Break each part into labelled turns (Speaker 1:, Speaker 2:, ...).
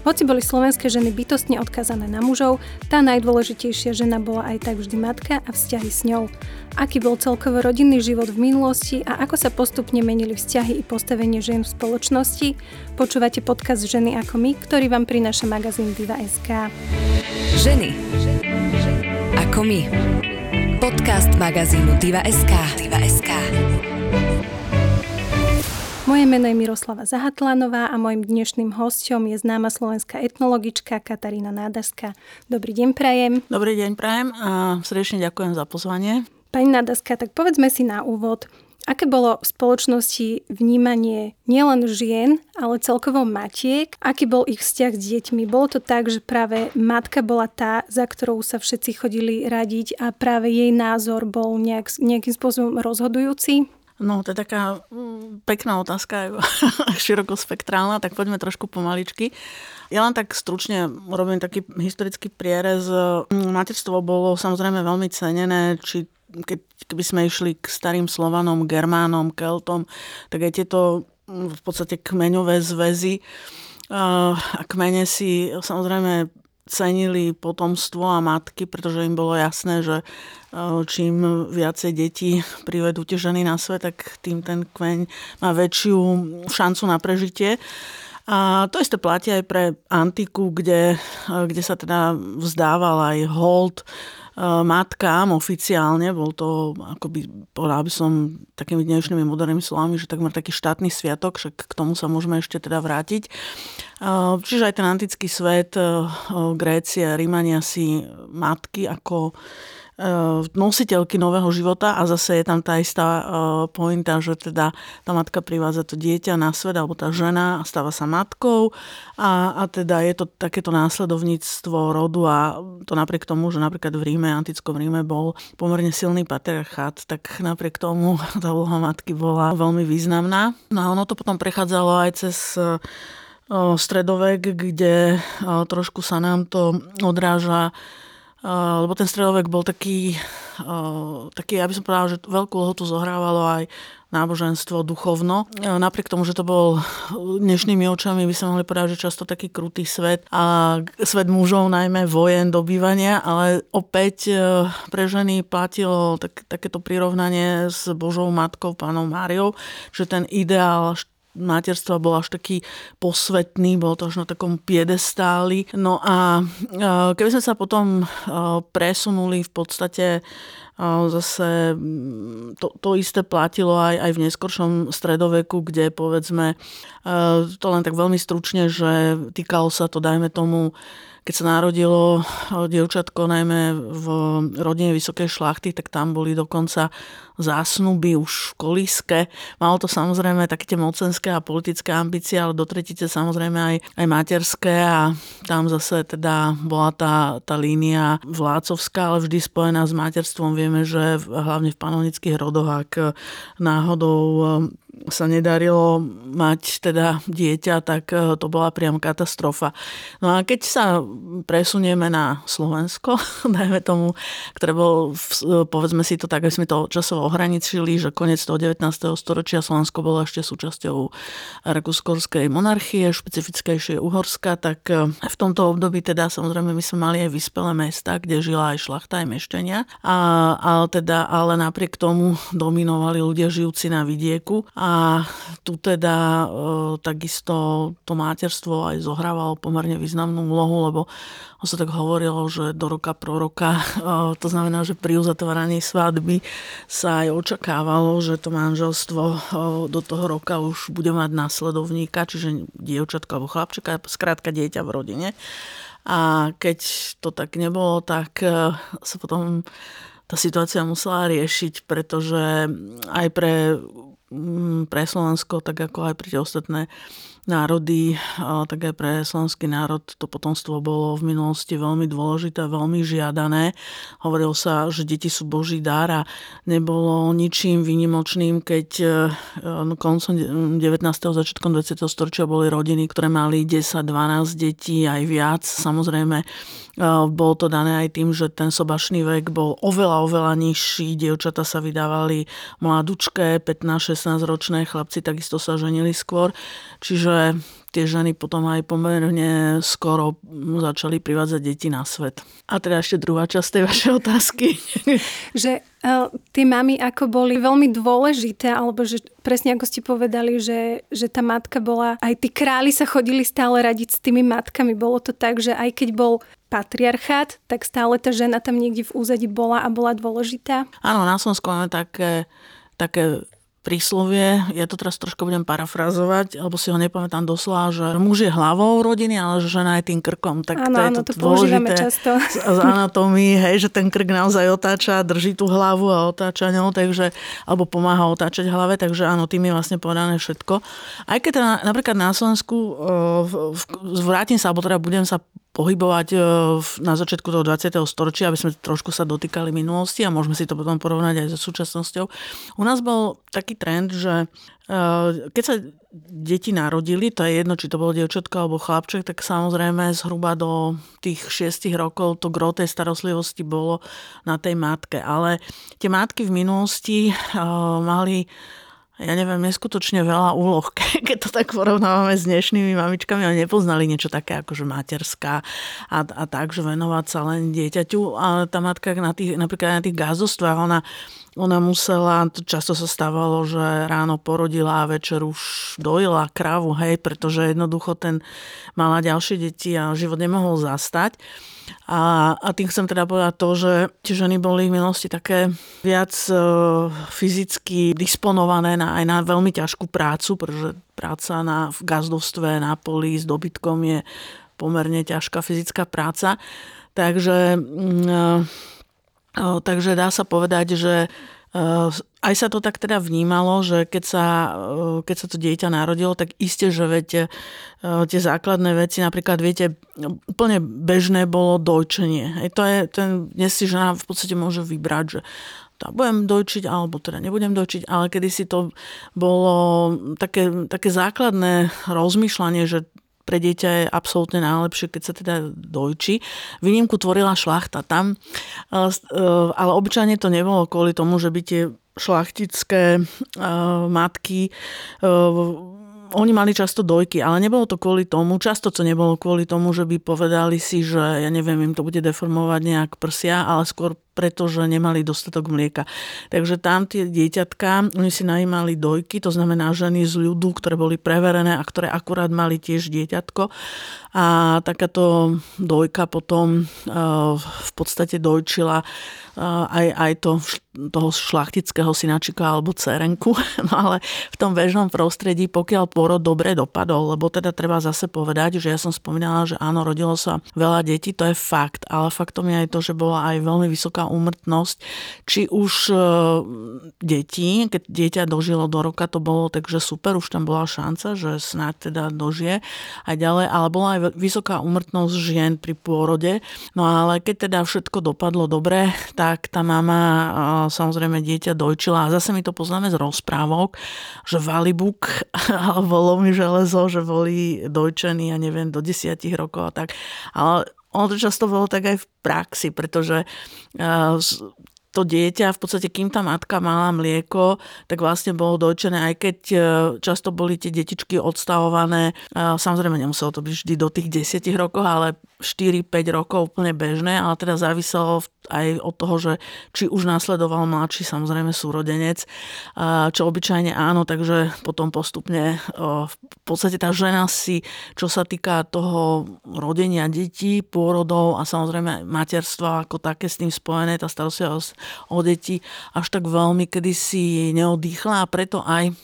Speaker 1: Hoci boli slovenské ženy bytostne odkazané na mužov, tá najdôležitejšia žena bola aj tak vždy matka a vzťahy s ňou. Aký bol celkovo rodinný život v minulosti a ako sa postupne menili vzťahy i postavenie žien v spoločnosti, počúvate podcast Ženy ako my, ktorý vám prináša magazín Diva.sk.
Speaker 2: Ženy ako my. Podcast magazínu Diva.sk. Diva.sk.
Speaker 1: Moje meno je Miroslava Zahatlanová a mojim dnešným hostom je známa slovenská etnologička Katarína Nádaska. Dobrý deň, Prajem.
Speaker 3: Dobrý deň, Prajem a srdečne ďakujem za pozvanie.
Speaker 1: Pani Nádaska, tak povedzme si na úvod, Aké bolo v spoločnosti vnímanie nielen žien, ale celkovo matiek? Aký bol ich vzťah s deťmi? Bolo to tak, že práve matka bola tá, za ktorou sa všetci chodili radiť a práve jej názor bol nejak, nejakým spôsobom rozhodujúci?
Speaker 3: No, to je taká mm, pekná otázka, širokospektrálna, tak poďme trošku pomaličky. Ja len tak stručne robím taký historický prierez. Materstvo bolo samozrejme veľmi cenené, či keď, keby sme išli k starým Slovanom, Germánom, Keltom, tak aj tieto mm, v podstate kmeňové zväzy a kmene si samozrejme cenili potomstvo a matky, pretože im bolo jasné, že čím viacej detí privedú tie ženy na svet, tak tým ten kmeň má väčšiu šancu na prežitie. A to isté platí aj pre antiku, kde, e, kde sa teda vzdával aj hold e, matkám oficiálne, bol to, akoby, povedal by som takými dnešnými modernými slovami, že takmer taký štátny sviatok, však k tomu sa môžeme ešte teda vrátiť. Čiže aj ten antický svet, Grécia, Rímania si matky ako nositeľky nového života a zase je tam tá istá pointa, že teda tá matka privádza to dieťa na svet alebo tá žena stáva sa matkou a, a teda je to takéto následovníctvo rodu a to napriek tomu, že napríklad v Ríme, antickom Ríme bol pomerne silný patriarchát, tak napriek tomu tá úloha matky bola veľmi významná. No a ono to potom prechádzalo aj cez stredovek, kde trošku sa nám to odráža lebo ten stredovek bol taký, taký, ja by som povedala, že veľkú lohotu zohrávalo aj náboženstvo duchovno. Napriek tomu, že to bol dnešnými očami, by sme mohli povedať, že často taký krutý svet a svet mužov, najmä vojen, dobývania, ale opäť pre ženy platilo tak, takéto prirovnanie s Božou matkou, pánom Máriou, že ten ideál materstva bol až taký posvetný, bol to až na takom piedestáli. No a keby sme sa potom presunuli v podstate zase mm, to, to isté platilo aj, aj v neskoršom stredoveku, kde povedzme, to len tak veľmi stručne, že týkalo sa to, dajme tomu, keď sa narodilo dievčatko najmä v rodine vysokej šlachty, tak tam boli dokonca zásnuby už v kolíske. Malo to samozrejme také tie mocenské a politické ambície, ale do tretice samozrejme aj, aj materské a tam zase teda bola tá, tá línia vládcovská, ale vždy spojená s materstvom. Vieme, že hlavne v panovnických rodoch, ak náhodou sa nedarilo mať teda dieťa, tak e, to bola priam katastrofa. No a keď sa presunieme na Slovensko, dajme tomu, ktoré bol, povedzme si to tak, aby sme to časovo ohraničili, že koniec toho 19. storočia Slovensko bolo ešte súčasťou rakúskorskej monarchie, špecifickejšie Uhorska, tak e, v tomto období teda samozrejme my sme mali aj vyspelé mesta, kde žila aj šlachta, aj meštenia, a, ale, teda, ale napriek tomu dominovali ľudia žijúci na vidieku a tu teda e, takisto to materstvo aj zohrávalo pomerne významnú úlohu, lebo sa tak hovorilo, že do roka proroka, e, to znamená, že pri uzatváraní svadby sa aj očakávalo, že to manželstvo e, do toho roka už bude mať následovníka, čiže dievčatko alebo chlapčeka, skrátka dieťa v rodine. A keď to tak nebolo, tak e, sa potom tá situácia musela riešiť, pretože aj pre Mm, pre Slovensko, tak ako aj pre tie ostatné národy, tak aj pre slovenský národ to potomstvo bolo v minulosti veľmi dôležité, veľmi žiadané. Hovorilo sa, že deti sú Boží dar a nebolo ničím výnimočným, keď e, no, koncom 19. začiatkom 20. storočia boli rodiny, ktoré mali 10-12 detí aj viac. Samozrejme bolo to dané aj tým, že ten sobašný vek bol oveľa, oveľa nižší. Dievčata sa vydávali mladúčké, 15-16 ročné, chlapci takisto sa ženili skôr. Čiže tie ženy potom aj pomerne skoro začali privádzať deti na svet. A teda ešte druhá časť tej vašej otázky.
Speaker 1: že uh, tie mamy ako boli veľmi dôležité, alebo že presne ako ste povedali, že, že tá matka bola, aj tí králi sa chodili stále radiť s tými matkami. Bolo to tak, že aj keď bol patriarchát, tak stále tá žena tam niekde v úzadi bola a bola dôležitá.
Speaker 3: Áno, na Slovensku máme také, také príslovie, ja to teraz trošku budem parafrazovať, alebo si ho nepamätám doslova, že muž je hlavou rodiny, ale že žena je tým krkom.
Speaker 1: Tak áno, to je áno, to, to používame často.
Speaker 3: Z, z anatómii, hej, že ten krk naozaj otáča, drží tú hlavu a otáča ňou, takže, alebo pomáha otáčať hlave, takže áno, tým je vlastne povedané všetko. Aj keď teda, napríklad na Slovensku, vrátim sa, alebo teda budem sa pohybovať e, na začiatku toho 20. storočia, aby sme trošku sa dotýkali minulosti a môžeme si to potom porovnať aj so súčasnosťou. U nás bol taký trend, že e, keď sa deti narodili, to je jedno, či to bolo dievčatko alebo chlapček, tak samozrejme zhruba do tých 6 rokov to gro tej starostlivosti bolo na tej matke. Ale tie matky v minulosti e, mali ja neviem, neskutočne veľa úloh, keď to tak porovnávame s dnešnými mamičkami, oni nepoznali niečo také ako že materská a, a tak, že venovať sa len dieťaťu. A tá matka na tých, napríklad na tých gázostvách, ona, ona musela, často sa stávalo, že ráno porodila a večer už dojila kravu, hej, pretože jednoducho ten mala ďalšie deti a život nemohol zastať. A, a tým chcem teda povedať to, že tie ženy boli v minulosti také viac e, fyzicky disponované na, aj na veľmi ťažkú prácu, pretože práca na, v gazdovstve, na poli s dobytkom je pomerne ťažká fyzická práca. Takže, mm, e, e, takže dá sa povedať, že Eh, aj sa to tak teda vnímalo, že keď sa, eh, keď sa to dieťa narodilo, tak iste, že viete, eh, tie základné veci, napríklad viete, úplne bežné bolo dojčenie. Hej, to je, ten, dnes si žena v podstate môže vybrať, že to budem dojčiť, alebo teda nebudem dojčiť, ale kedy si to bolo také, také základné rozmýšľanie, že pre dieťa je absolútne najlepšie, keď sa teda dojčí. Výnimku tvorila šlachta tam, e, e, ale obyčajne to nebolo kvôli tomu, že by tie šlachtické e, matky oni mali často dojky, ale nebolo to kvôli tomu, často to nebolo kvôli tomu, že by povedali si, že ja neviem, im to bude deformovať nejak prsia, ale skôr pretože nemali dostatok mlieka. Takže tam tie dieťatka, oni si najímali dojky, to znamená ženy z ľudu, ktoré boli preverené a ktoré akurát mali tiež dieťatko. A takáto dojka potom eh, v podstate dojčila eh, aj, aj to, toho šlachtického synačika alebo cerenku. No ale v tom bežnom prostredí, pokiaľ porod dobre dopadol, lebo teda treba zase povedať, že ja som spomínala, že áno, rodilo sa veľa detí, to je fakt, ale faktom je aj to, že bola aj veľmi vysoká úmrtnosť, či už e, detí, keď dieťa dožilo do roka, to bolo takže super, už tam bola šanca, že snáď teda dožije aj ďalej, ale bola aj vysoká úmrtnosť žien pri pôrode. No ale keď teda všetko dopadlo dobre, tak tá mama e, samozrejme dieťa dojčila a zase my to poznáme z rozprávok, že valibuk alebo lomy železo, že boli dojčení, ja neviem, do desiatich rokov a tak. Ale ono to často bolo tak aj v praxi, pretože uh, to dieťa, v podstate kým tá matka mala mlieko, tak vlastne bolo dojčené, aj keď e, často boli tie detičky odstavované. Samozrejme, nemuselo to byť vždy do tých 10 rokov, ale 4-5 rokov úplne bežné, ale teda záviselo aj od toho, že či už následoval mladší samozrejme súrodenec, čo obyčajne áno, takže potom postupne v podstate tá žena si, čo sa týka toho rodenia detí, pôrodov a samozrejme materstva ako také s tým spojené, tá starostlivosť o deti až tak veľmi kedysi neodýchla a preto aj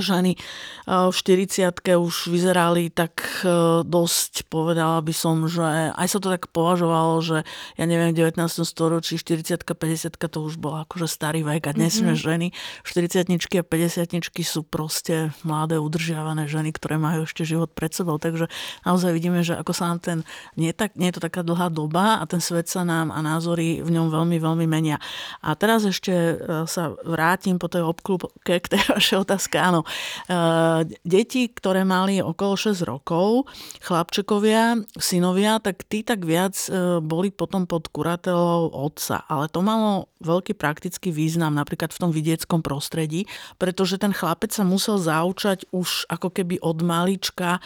Speaker 3: ženy eh, v 40 už vyzerali tak eh, dosť, povedala by som, že aj sa to tak považovalo, že ja neviem, v 19. storočí 40 50 to už bolo akože starý vek a dnes mm-hmm. ženy 40 a 50 sú proste mladé, udržiavané ženy, ktoré majú ešte život pred sebou. Takže naozaj vidíme, že ako sa nám ten, nie, tak, nie je to taká dlhá doba a ten svet sa nám a názory v ňom veľmi, veľmi menia. A teraz ešte eh, sa vrátim po tej obklúbke k tej vašej otázke. Áno, Eh, deti, ktoré mali okolo 6 rokov, chlapčekovia, synovia, tak tí tak viac eh, boli potom pod kuratelou otca. Ale to malo veľký praktický význam napríklad v tom vidieckom prostredí, pretože ten chlapec sa musel zaučať už ako keby od malička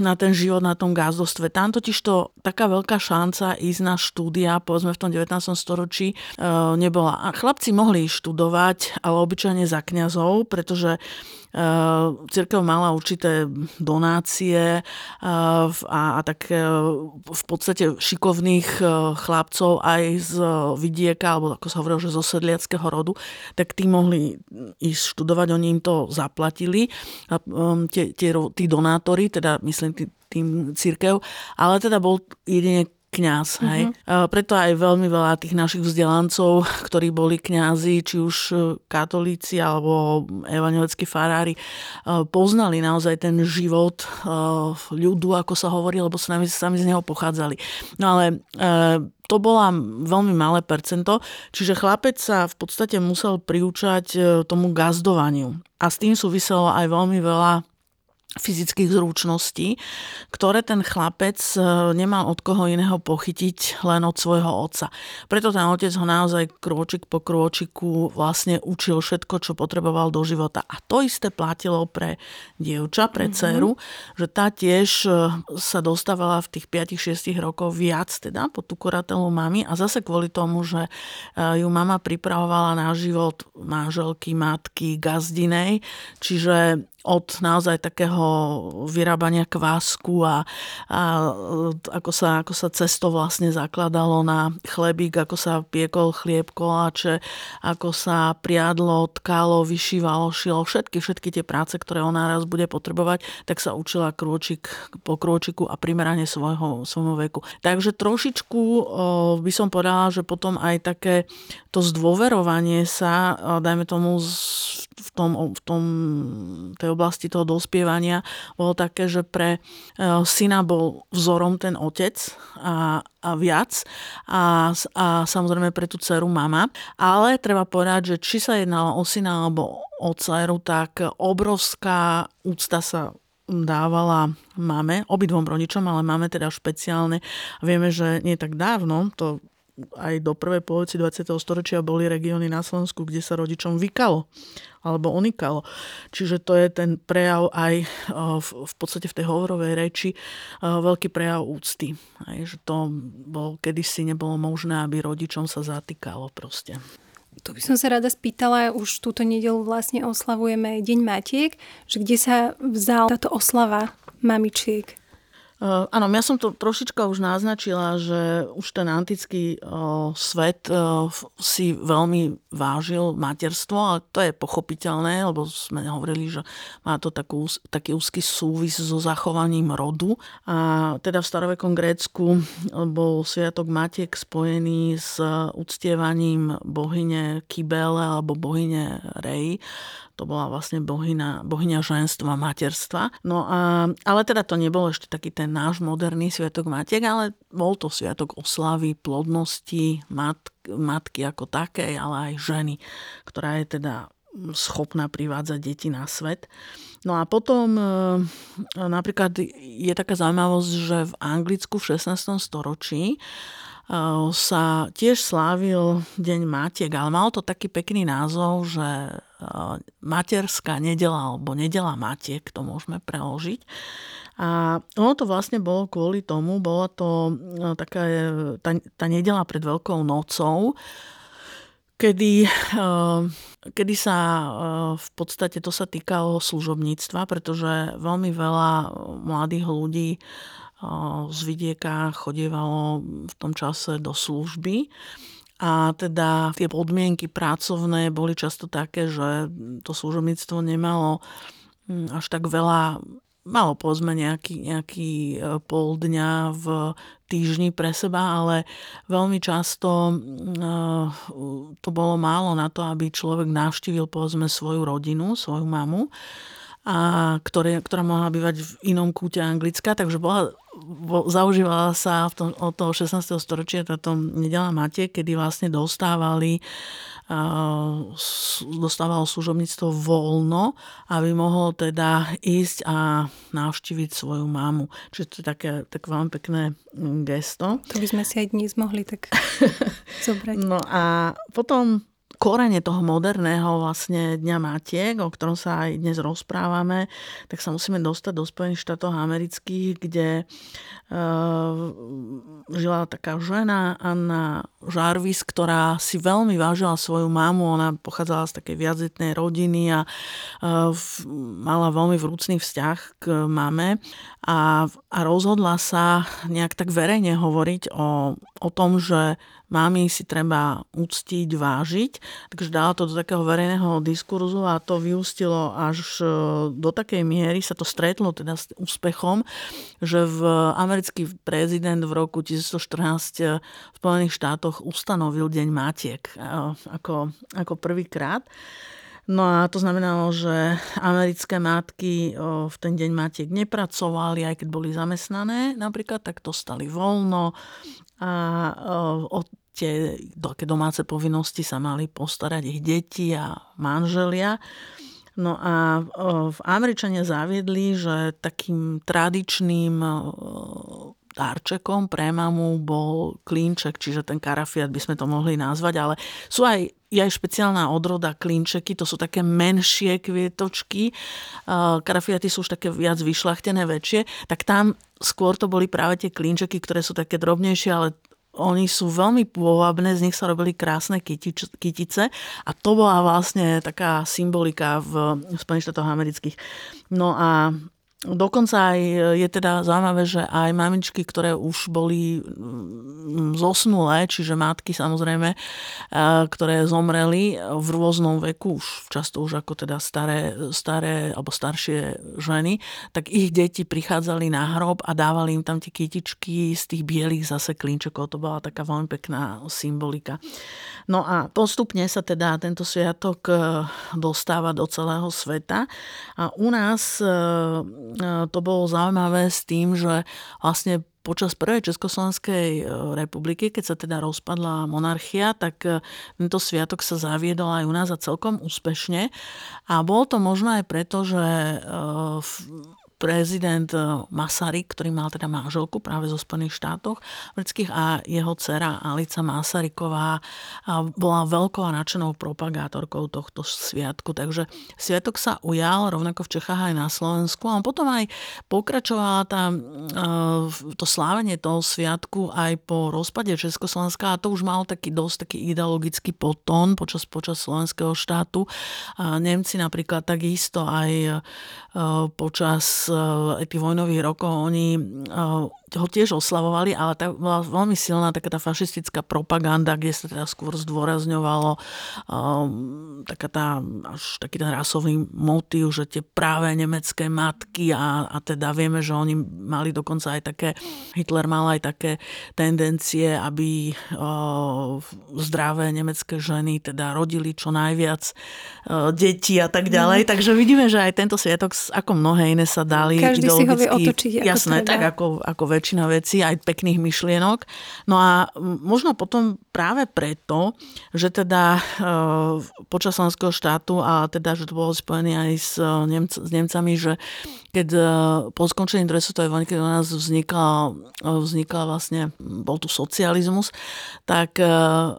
Speaker 3: na ten život na tom gazdostve. Tam totiž to taká veľká šanca ísť na štúdia, povedzme v tom 19. storočí, nebola. A chlapci mohli študovať, ale obyčajne za kňazov, pretože Cirkev mala určité donácie a, a tak v podstate šikovných chlapcov aj z vidieka, alebo ako sa hovorilo, že zo sedliackého rodu, tak tí mohli ísť študovať, oni im to zaplatili, um, tie, tie, tí donátori, teda myslím tým církev, ale teda bol jedine kňaz. Hej. Uh-huh. Preto aj veľmi veľa tých našich vzdelancov, ktorí boli kňazi, či už e, katolíci alebo evangelickí farári, e, poznali naozaj ten život e, ľudu, ako sa hovorí, lebo sami, sami z neho pochádzali. No ale to bola veľmi malé percento, čiže chlapec sa v podstate musel priúčať tomu gazdovaniu. A s tým súviselo aj veľmi veľa fyzických zručností, ktoré ten chlapec e, nemal od koho iného pochytiť len od svojho otca. Preto ten otec ho naozaj krôčik po krôčiku vlastne učil všetko, čo potreboval do života. A to isté platilo pre dievča, pre mm-hmm. dceru, že tá tiež e, sa dostávala v tých 5-6 rokov viac teda pod tú kuratelu mami a zase kvôli tomu, že e, ju mama pripravovala na život manželky, matky, gazdinej, čiže od naozaj takého vyrábania kvásku a, a ako, sa, ako sa cesto vlastne zakladalo na chlebík, ako sa piekol chlieb, koláče, ako sa priadlo, tkalo, vyšívalo, šilo, všetky, všetky tie práce, ktoré ona raz bude potrebovať, tak sa učila krôčik po krôčiku a primerane svojho, svojho veku. Takže trošičku by som povedala, že potom aj také to zdôverovanie sa, dajme tomu, v tom, v tom tej oblasti toho dospievania bolo také, že pre e, syna bol vzorom ten otec a, a viac a, a samozrejme pre tú dceru mama. Ale treba povedať, že či sa jednalo o syna alebo o dceru, tak obrovská úcta sa dávala mame, obidvom rodičom, ale máme teda špeciálne. Vieme, že nie tak dávno, to aj do prvej polovici 20. storočia boli regióny na Slovensku, kde sa rodičom vykalo alebo onikalo. Čiže to je ten prejav aj v podstate v tej hovorovej reči veľký prejav úcty. Aj, že to bol, kedysi nebolo možné, aby rodičom sa zatýkalo proste.
Speaker 1: Tu by som sa rada spýtala, už túto nedelu vlastne oslavujeme Deň Matiek, že kde sa vzal táto oslava mamičiek?
Speaker 3: Uh, áno, ja som to trošička už naznačila, že už ten antický uh, svet uh, si veľmi vážil materstvo, ale to je pochopiteľné, lebo sme hovorili, že má to takú, taký úzky súvis so zachovaním rodu. A teda v starovekom Grécku bol Sviatok Matiek spojený s uctievaním bohyne Kybele alebo bohyne Rej, to bola vlastne bohyňa, bohyňa ženstva, materstva. No a, ale teda to nebol ešte taký ten náš moderný sviatok matiek, ale bol to sviatok oslavy, plodnosti, mat, matky ako takej, ale aj ženy, ktorá je teda schopná privádzať deti na svet. No a potom e, napríklad je taká zaujímavosť, že v Anglicku v 16. storočí sa tiež slávil Deň Matiek, ale mal to taký pekný názov, že materská nedela alebo nedela Matiek, to môžeme preložiť. A ono to vlastne bolo kvôli tomu, bola to taká tá, tá nedela pred Veľkou nocou, kedy, kedy sa v podstate to sa týkalo služobníctva, pretože veľmi veľa mladých ľudí z vidieka chodievalo v tom čase do služby. A teda tie podmienky pracovné boli často také, že to služobníctvo nemalo hm, až tak veľa, malo povedzme nejaký, nejaký e, pol dňa v týždni pre seba, ale veľmi často hm, e, to bolo málo na to, aby človek navštívil povedzme svoju rodinu, svoju mamu a ktoré, ktorá mohla bývať v inom kúte Anglicka, takže bola, bo, zaužívala sa v tom, od toho 16. storočia táto nedela Matie, kedy vlastne dostávali dostávalo služobníctvo voľno, aby mohol teda ísť a navštíviť svoju mamu. Čiže to je také, také veľmi pekné gesto.
Speaker 1: To by sme si aj dnes mohli tak zobrať.
Speaker 3: No a potom korene toho moderného vlastne Dňa Matiek, o ktorom sa aj dnes rozprávame, tak sa musíme dostať do Spojených štátov amerických, kde uh, žila taká žena Anna Jarvis, ktorá si veľmi vážila svoju mamu. Ona pochádzala z takej viacetnej rodiny a uh, mala veľmi vrúcný vzťah k mame a, a rozhodla sa nejak tak verejne hovoriť o, o tom, že Mami si treba uctiť, vážiť. Takže dala to do takého verejného diskurzu a to vyústilo až e, do takej miery, sa to stretlo teda s úspechom, že v americký prezident v roku 1914 v Spojených štátoch ustanovil Deň Matiek e, ako, ako prvýkrát. No a to znamenalo, že americké matky e, v ten deň matiek nepracovali, aj keď boli zamestnané napríklad, tak dostali voľno a o tie také domáce povinnosti sa mali postarať ich deti a manželia. No a v Američania zaviedli, že takým tradičným darčekom pre mamu bol klínček, čiže ten karafiat by sme to mohli nazvať, ale sú aj, je aj špeciálna odroda klínčeky, to sú také menšie kvietočky, karafiaty sú už také viac vyšlachtené, väčšie, tak tam skôr to boli práve tie klínčeky, ktoré sú také drobnejšie, ale oni sú veľmi pôvabné, z nich sa robili krásne kytič, kytice a to bola vlastne taká symbolika v Spojených štátoch amerických. No a Dokonca aj je teda zaujímavé, že aj mamičky, ktoré už boli mm, zosnulé, čiže matky samozrejme, e, ktoré zomreli v rôznom veku, už často už ako teda staré, staré alebo staršie ženy, tak ich deti prichádzali na hrob a dávali im tam tie kytičky z tých bielých zase klinčekov. To bola taká veľmi pekná symbolika. No a postupne sa teda tento sviatok e, dostáva do celého sveta a u nás e, E, to bolo zaujímavé s tým, že vlastne počas prvej Československej e, republiky, keď sa teda rozpadla monarchia, tak e, tento sviatok sa zaviedol aj u nás a celkom úspešne. A bolo to možno aj preto, že prezident eh, Masaryk, ktorý mal teda manželku práve zo Spojených štátoch amerických a jeho dcera Alica Masaryková bola veľkou a nadšenou propagátorkou tohto sviatku. Takže sviatok sa ujal rovnako v Čechách aj na Slovensku a potom aj pokračovala tá, eh, to slávenie toho sviatku aj po rozpade Československa a to už malo taký dosť taký ideologický potón počas, počas slovenského štátu. A Nemci napríklad takisto aj eh, počas tých vojnových rokov oni ho tiež oslavovali, ale tá bola veľmi silná taká tá fašistická propaganda, kde sa teda skôr zdôrazňovalo um, taká tá, až taký ten rasový motív, že tie práve nemecké matky a, a teda vieme, že oni mali dokonca aj také, Hitler mal aj také tendencie, aby uh, zdravé nemecké ženy teda rodili čo najviac uh, detí a tak ďalej. Mm. Takže vidíme, že aj tento sviatok, ako mnohé iné sa dali
Speaker 1: Každý si ho vie otočiť.
Speaker 3: Ako jasné, treba. tak ako, ako väčšina vecí, aj pekných myšlienok. No a možno potom práve preto, že teda e, počas slovenského štátu a teda, že to bolo spojené aj s, e, Nemc- s Nemcami, že keď e, po skončení druhej svetovej vojny, keď u nás vznikla, vznikla vlastne, bol tu socializmus, tak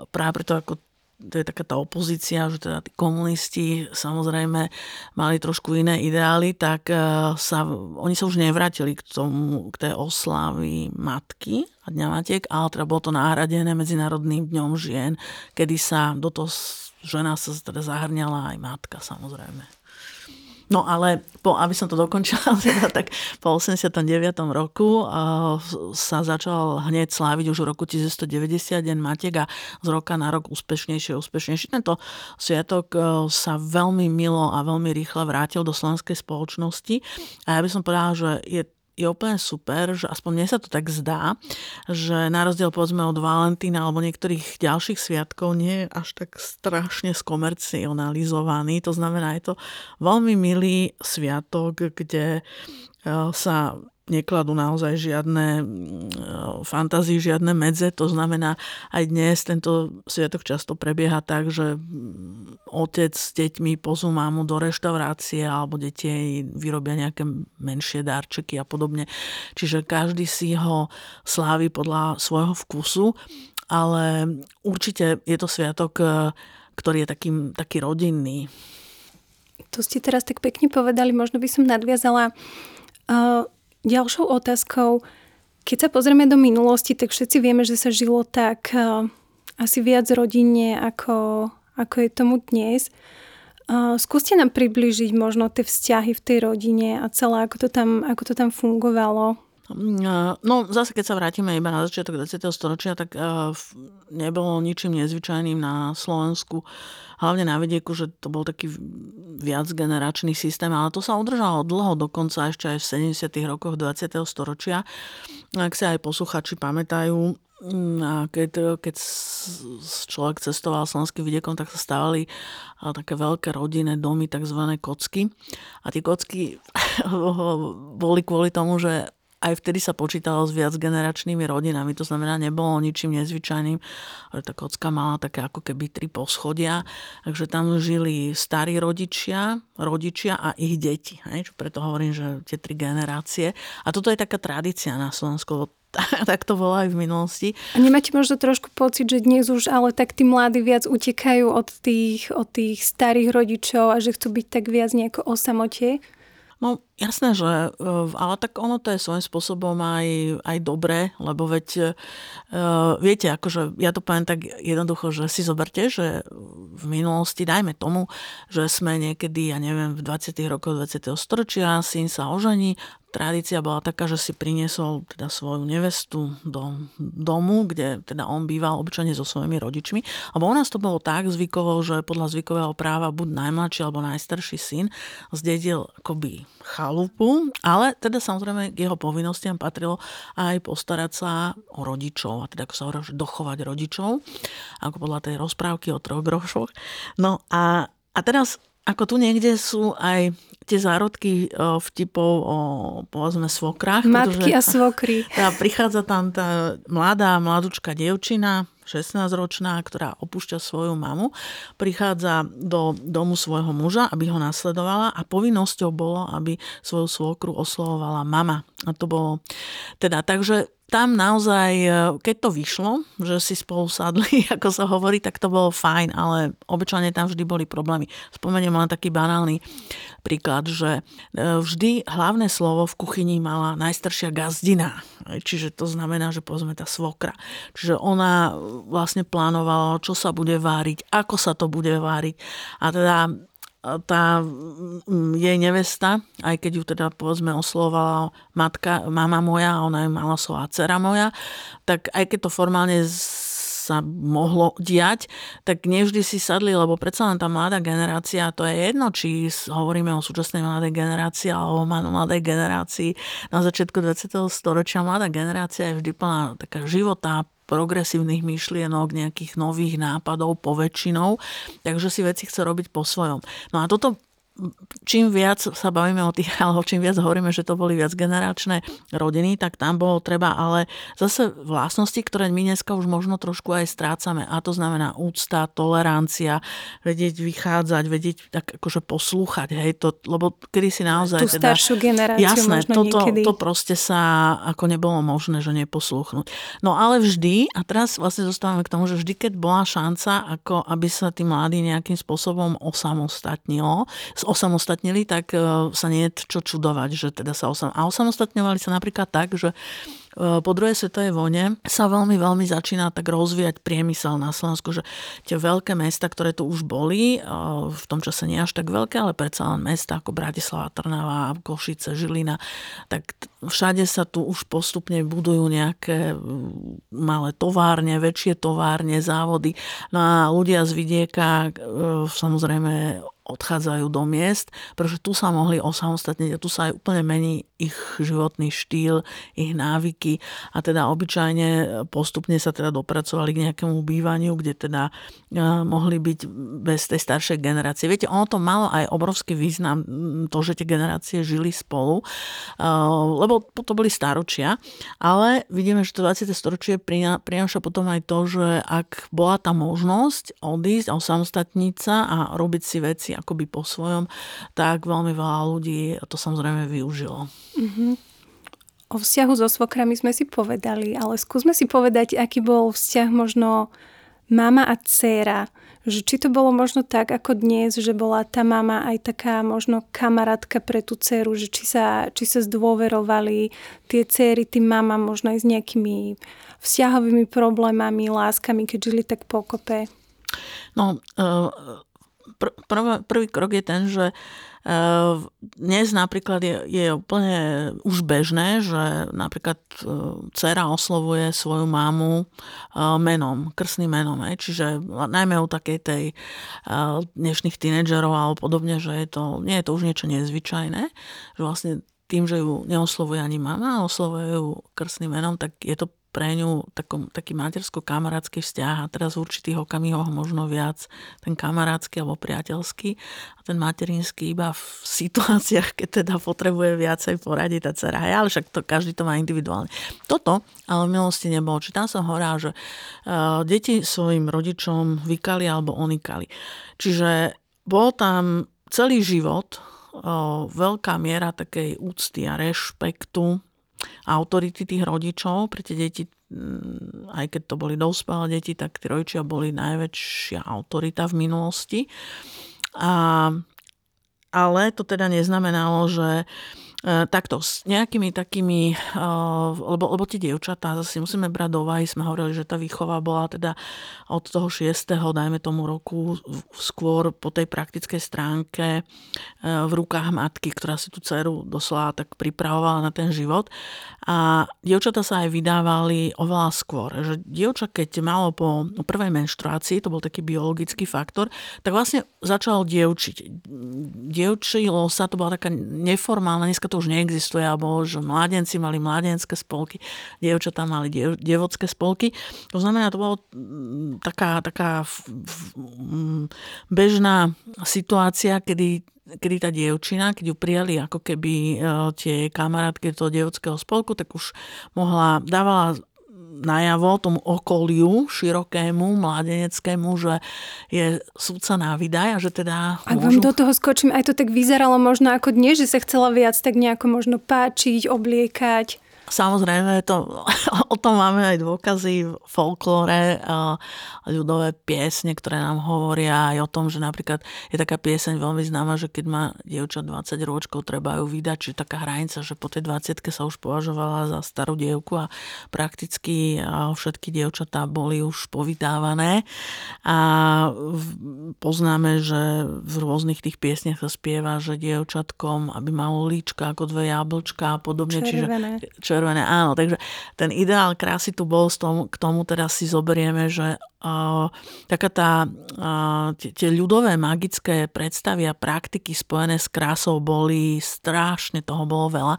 Speaker 3: práve preto ako to je taká tá opozícia, že teda tí komunisti samozrejme mali trošku iné ideály, tak e, sa, oni sa už nevrátili k tomu, k tej oslávy matky a Dňa Matiek, ale teda bolo to náhradené Medzinárodným dňom žien, kedy sa do toho žena sa teda zahrňala aj matka samozrejme. No ale, po, aby som to dokončila, teda, tak po 89. roku uh, sa začal hneď sláviť už v roku 1990 Deň Matiek a z roka na rok úspešnejšie, úspešnejšie. Tento sviatok uh, sa veľmi milo a veľmi rýchle vrátil do slovenskej spoločnosti a ja by som povedala, že je je úplne super, že aspoň mne sa to tak zdá, že na rozdiel povedzme od Valentína alebo niektorých ďalších sviatkov nie je až tak strašne skomercionalizovaný. To znamená, je to veľmi milý sviatok, kde eh, sa nekladú naozaj žiadne mm, fantázii, žiadne medze. To znamená, aj dnes tento sviatok často prebieha tak, že mm, otec s deťmi pozú mámu do reštaurácie alebo deti vyrobia nejaké menšie darčeky a podobne. Čiže každý si ho slávi podľa svojho vkusu, ale určite je to sviatok ktorý je takým, taký rodinný.
Speaker 1: To ste teraz tak pekne povedali, možno by som nadviazala uh, ďalšou otázkou. Keď sa pozrieme do minulosti, tak všetci vieme, že sa žilo tak uh, asi viac rodinne, ako, ako je tomu dnes. Uh, skúste nám približiť možno tie vzťahy v tej rodine a celé, ako to tam, ako to tam fungovalo.
Speaker 3: No zase, keď sa vrátime iba na začiatok 20. storočia, tak nebolo ničím nezvyčajným na Slovensku, hlavne na vidieku, že to bol taký viac generačný systém, ale to sa udržalo dlho, dokonca ešte aj v 70. rokoch 20. storočia. Ak sa aj posluchači pamätajú, a keď, keď človek cestoval slovenským vidiekom, tak sa stávali také veľké rodinné domy, tzv. kocky. A tie kocky boli kvôli tomu, že aj vtedy sa počítalo s viac generačnými rodinami, to znamená, nebolo ničím nezvyčajným, ale tá kocka mala také ako keby tri poschodia, takže tam žili starí rodičia, rodičia a ich deti. Hej? Čo preto hovorím, že tie tri generácie. A toto je taká tradícia na Slovensku, tak to bolo aj v minulosti.
Speaker 1: A nemáte možno trošku pocit, že dnes už ale tak tí mladí viac utekajú od tých, od tých starých rodičov a že chcú byť tak viac nejako o?
Speaker 3: No jasné, že eh, ale tak ono to je svojím spôsobom aj, aj dobré, lebo veď uh, viete, akože ja to poviem tak jednoducho, že si zoberte, že v minulosti, dajme tomu, že sme niekedy, ja neviem, v 20. rokoch 20. storočia, syn sa ožení, tradícia bola taká, že si priniesol teda svoju nevestu do domu, kde teda on býval obyčajne so svojimi rodičmi. Lebo u nás to bolo tak zvykovo, že podľa zvykového práva buď najmladší alebo najstarší syn zdedil akoby chalupu, ale teda samozrejme k jeho povinnostiam patrilo aj postarať sa o rodičov, a teda ako sa hovorí, dochovať rodičov, ako podľa tej rozprávky o troch grošoch. No a, a teraz ako tu niekde sú aj tie zárodky vtipov o povedzme svokrách.
Speaker 1: Matky a svokry.
Speaker 3: Tá, prichádza tam tá mladá, mladúčka dievčina, 16-ročná, ktorá opúšťa svoju mamu, prichádza do domu svojho muža, aby ho nasledovala a povinnosťou bolo, aby svoju svokru oslovovala mama. A to bolo teda, takže tam naozaj, e, keď to vyšlo, že si spolu sadli, ako sa hovorí, tak to bolo fajn, ale obyčajne tam vždy boli problémy. Spomeniem len taký banálny príklad, že e, vždy hlavné slovo v kuchyni mala najstaršia gazdina. Čiže to znamená, že povedzme tá svokra. Čiže ona vlastne plánovala, čo sa bude váriť, ako sa to bude váriť. A teda tá jej nevesta, aj keď ju teda povedzme oslovovala matka, mama moja a ona je mala slova dcera moja, tak aj keď to formálne sa mohlo diať, tak nevždy si sadli, lebo predsa len tá mladá generácia, to je jedno, či hovoríme o súčasnej mladej generácii alebo o mladej generácii na začiatku 20. storočia. Mladá generácia je vždy plná taká života, progresívnych myšlienok, nejakých nových nápadov poväčšinou, takže si veci chce robiť po svojom. No a toto čím viac sa bavíme o tých, alebo čím viac hovoríme, že to boli viac generačné rodiny, tak tam bolo treba ale zase vlastnosti, ktoré my dneska už možno trošku aj strácame. A to znamená úcta, tolerancia, vedieť vychádzať, vedieť tak akože poslúchať, hej, to, lebo kedy si naozaj...
Speaker 1: Tú teda, staršiu generáciu
Speaker 3: jasné,
Speaker 1: možno
Speaker 3: toto,
Speaker 1: niekedy.
Speaker 3: to proste sa ako nebolo možné, že neposlúchnuť. No ale vždy, a teraz vlastne zostávame k tomu, že vždy, keď bola šanca, ako aby sa tí mladí nejakým spôsobom osamostatnilo, osamostatnili, tak e, sa nie je čo čudovať, že teda sa osam... A osamostatňovali sa napríklad tak, že e, po druhej svetovej vojne sa veľmi, veľmi začína tak rozvíjať priemysel na Slovensku, že tie veľké mesta, ktoré tu už boli, e, v tom čase nie až tak veľké, ale predsa len mesta ako Bratislava, Trnava, Košice, Žilina, tak všade sa tu už postupne budujú nejaké malé továrne, väčšie továrne, závody. No a ľudia z vidieka samozrejme odchádzajú do miest, pretože tu sa mohli osamostatniť a tu sa aj úplne mení ich životný štýl, ich návyky a teda obyčajne postupne sa teda dopracovali k nejakému bývaniu, kde teda e, mohli byť bez tej staršej generácie. Viete, ono to malo aj obrovský význam, to, že tie generácie žili spolu, e, lebo to boli staročia, ale vidíme, že to 20. storočie prináša potom aj to, že ak bola tá možnosť odísť a osamostatniť sa a robiť si veci akoby po svojom, tak veľmi veľa ľudí to samozrejme využilo.
Speaker 1: Mm-hmm. O vzťahu so svokrami sme si povedali, ale skúsme si povedať, aký bol vzťah možno mama a dcéra. že či to bolo možno tak ako dnes, že bola tá mama aj taká možno kamarátka pre tú dceru, že či sa, či sa zdôverovali tie cery tým mama možno aj s nejakými vzťahovými problémami, láskami, keď žili tak pokope.
Speaker 3: No, uh pr- prv, prvý krok je ten, že uh, dnes napríklad je, je úplne už bežné, že napríklad uh, dcera oslovuje svoju mámu uh, menom, krstným menom. Čiže najmä u takej tej dnešných tínedžerov alebo podobne, že je to, nie je to už niečo nezvyčajné, že vlastne tým, že ju neoslovuje ani mama, oslovuje ju krstným menom, tak je to pre ňu takom, taký matersko-kamarátsky vzťah a teraz v určitých okamihoch možno viac ten kamarátsky alebo priateľský a ten materinský iba v situáciách, keď teda potrebuje viacej poradiť tá dcera. Hej, ale však to, každý to má individuálne. Toto ale v minulosti nebolo. Či tam som hovorila, že uh, deti svojim rodičom vykali alebo onikali. Čiže bol tam celý život uh, veľká miera takej úcty a rešpektu autority tých rodičov pre tie deti, mm, aj keď to boli dospelé deti, tak tí rodičia boli najväčšia autorita v minulosti. A, ale to teda neznamenalo, že E, takto, s nejakými takými, e, lebo, lebo tie dievčatá, zase musíme brať do úvahy, sme hovorili, že tá výchova bola teda od toho 6. dajme tomu roku skôr po tej praktickej stránke e, v rukách matky, ktorá si tú dceru doslova tak pripravovala na ten život. A dievčatá sa aj vydávali oveľa skôr. Že dievča, keď malo po prvej menštruácii, to bol taký biologický faktor, tak vlastne začalo dievčiť. Dievčilo sa, to bola taká neformálna, dneska to už neexistuje, alebo že mladenci mali mladenské spolky, dievčatá mali diev, spolky. To znamená, to bolo mm, taká, taká mm, bežná situácia, kedy kedy tá dievčina, keď ju prijali ako keby e, tie kamarátky toho dievockého spolku, tak už mohla, dávala najavo tomu okoliu širokému, mladeneckému, že je súdca na vydaj a že teda
Speaker 1: Ak môžu... vám do toho skočím, aj to tak vyzeralo možno ako dnes, že sa chcela viac tak nejako možno páčiť, obliekať.
Speaker 3: Samozrejme, to, o tom máme aj dôkazy v folklóre, ľudové piesne, ktoré nám hovoria aj o tom, že napríklad je taká pieseň veľmi známa, že keď má dievča 20 ročkov, treba ju vydať, čiže taká hranica, že po tej 20 sa už považovala za starú dievku a prakticky všetky dievčatá boli už povydávané a poznáme, že v rôznych tých piesniach sa spieva, že dievčatkom, aby malo líčka ako dve jablčka a podobne.
Speaker 1: Červené.
Speaker 3: Čiže, červené, áno. Takže ten ideál krásy tu bol, tom, k tomu teraz si zoberieme, že uh, taká tá, uh, tie, tie ľudové magické predstavy a praktiky spojené s krásou boli strašne, toho bolo veľa.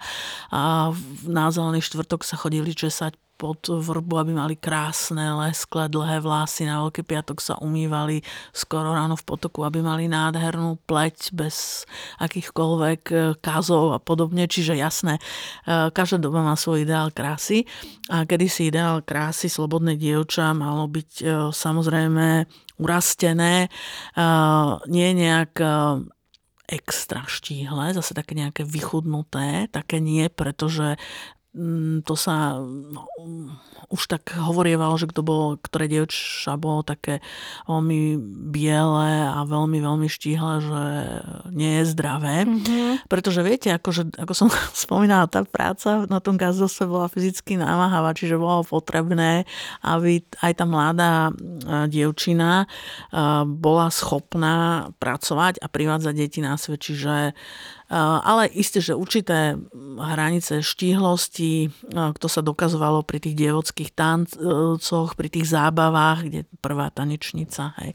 Speaker 3: A na zelený štvrtok sa chodili česať pod vrbu, aby mali krásne, lesklé, dlhé vlasy. Na Veľký piatok sa umývali skoro ráno v potoku, aby mali nádhernú pleť bez akýchkoľvek e, kazov a podobne. Čiže jasné, e, každá doba má svoj ideál krásy. A kedysi ideál krásy slobodné dievča malo byť e, samozrejme urastené, nie nejak extra štíhle, zase také nejaké vychudnuté, také nie, pretože to sa no, už tak hovorievalo, že kto bol, ktoré dievča bolo také veľmi biele a veľmi, veľmi štíhle, že nie je zdravé. Mm-hmm. Pretože viete, akože, ako som spomínala, tá práca na tom gazdose bola fyzicky námahavá, čiže bolo potrebné, aby aj tá mladá e, dievčina e, bola schopná pracovať a privádzať deti na svet. Čiže ale isté, že určité hranice štíhlosti, to sa dokazovalo pri tých dievodských tancoch, pri tých zábavách, kde prvá tanečnica hej,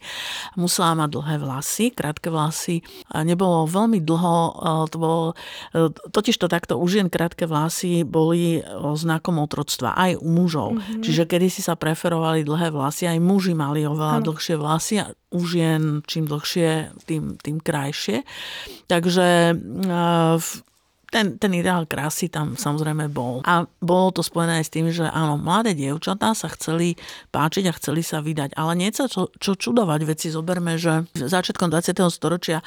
Speaker 3: musela mať dlhé vlasy, krátke vlasy. Nebolo veľmi dlho, to bolo, e, totiž to takto u žien krátke vlasy boli znakom otroctva, aj u mužov. Mm-hmm. Čiže kedy si sa preferovali dlhé vlasy, aj muži mali oveľa ano. dlhšie vlasy a u žien čím dlhšie, tým, tým krajšie. Takže ten, ten ideál krásy tam samozrejme bol. A bolo to spojené aj s tým, že áno, mladé dievčatá sa chceli páčiť a chceli sa vydať. Ale nie sa čo, čo čudovať, veci zoberme, že začiatkom 20. storočia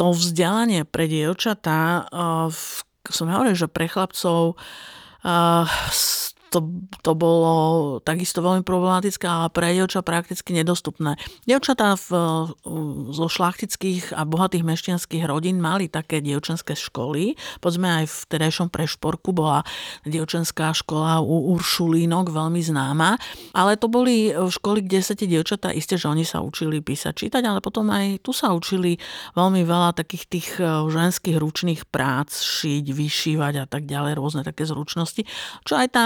Speaker 3: to vzdelanie pre dievčatá, uh, som hovoril, že pre chlapcov uh, to, to bolo takisto veľmi problematické, ale pre dievča prakticky nedostupné. Dievčatá v, zo šlachtických a bohatých mešťanských rodín mali také dievčenské školy. Poďme aj v terajšom prešporku bola dievčenská škola u Uršulínok veľmi známa, ale to boli školy, kde sa tie dievčatá, isté, že oni sa učili písať, čítať, ale potom aj tu sa učili veľmi veľa takých tých e, ženských ručných prác, šiť, vyšívať a tak ďalej, rôzne také zručnosti, čo aj tá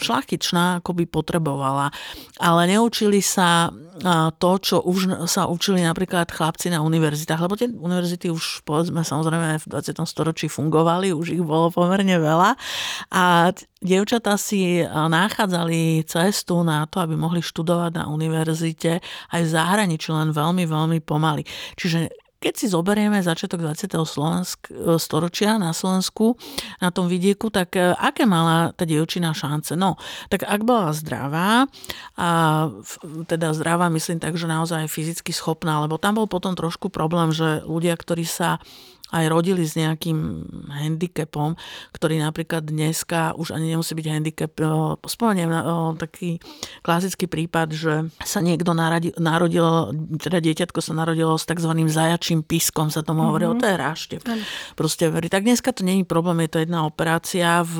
Speaker 3: šlachtičná akoby potrebovala. Ale neučili sa to, čo už sa učili napríklad chlapci na univerzitách, lebo tie univerzity už povedzme samozrejme v 20. storočí fungovali, už ich bolo pomerne veľa a dievčatá si nachádzali cestu na to, aby mohli študovať na univerzite aj v zahraničí, len veľmi, veľmi pomaly. Čiže keď si zoberieme začiatok 20. Slovensk, e, storočia na Slovensku, na tom vidieku, tak e, aké mala tá dievčina šance? No, tak ak bola zdravá, a teda zdravá myslím tak, že naozaj fyzicky schopná, lebo tam bol potom trošku problém, že ľudia, ktorí sa aj rodili s nejakým handicapom, ktorý napríklad dneska už ani nemusí byť handicap. Spomeniem na taký klasický prípad, že sa niekto narodil, narodil teda dieťatko sa narodilo s tzv. zajačím pískom, sa tomu mm-hmm. hovorilo, to je rášte. Proste verí. Tak dneska to není problém, je to jedna operácia v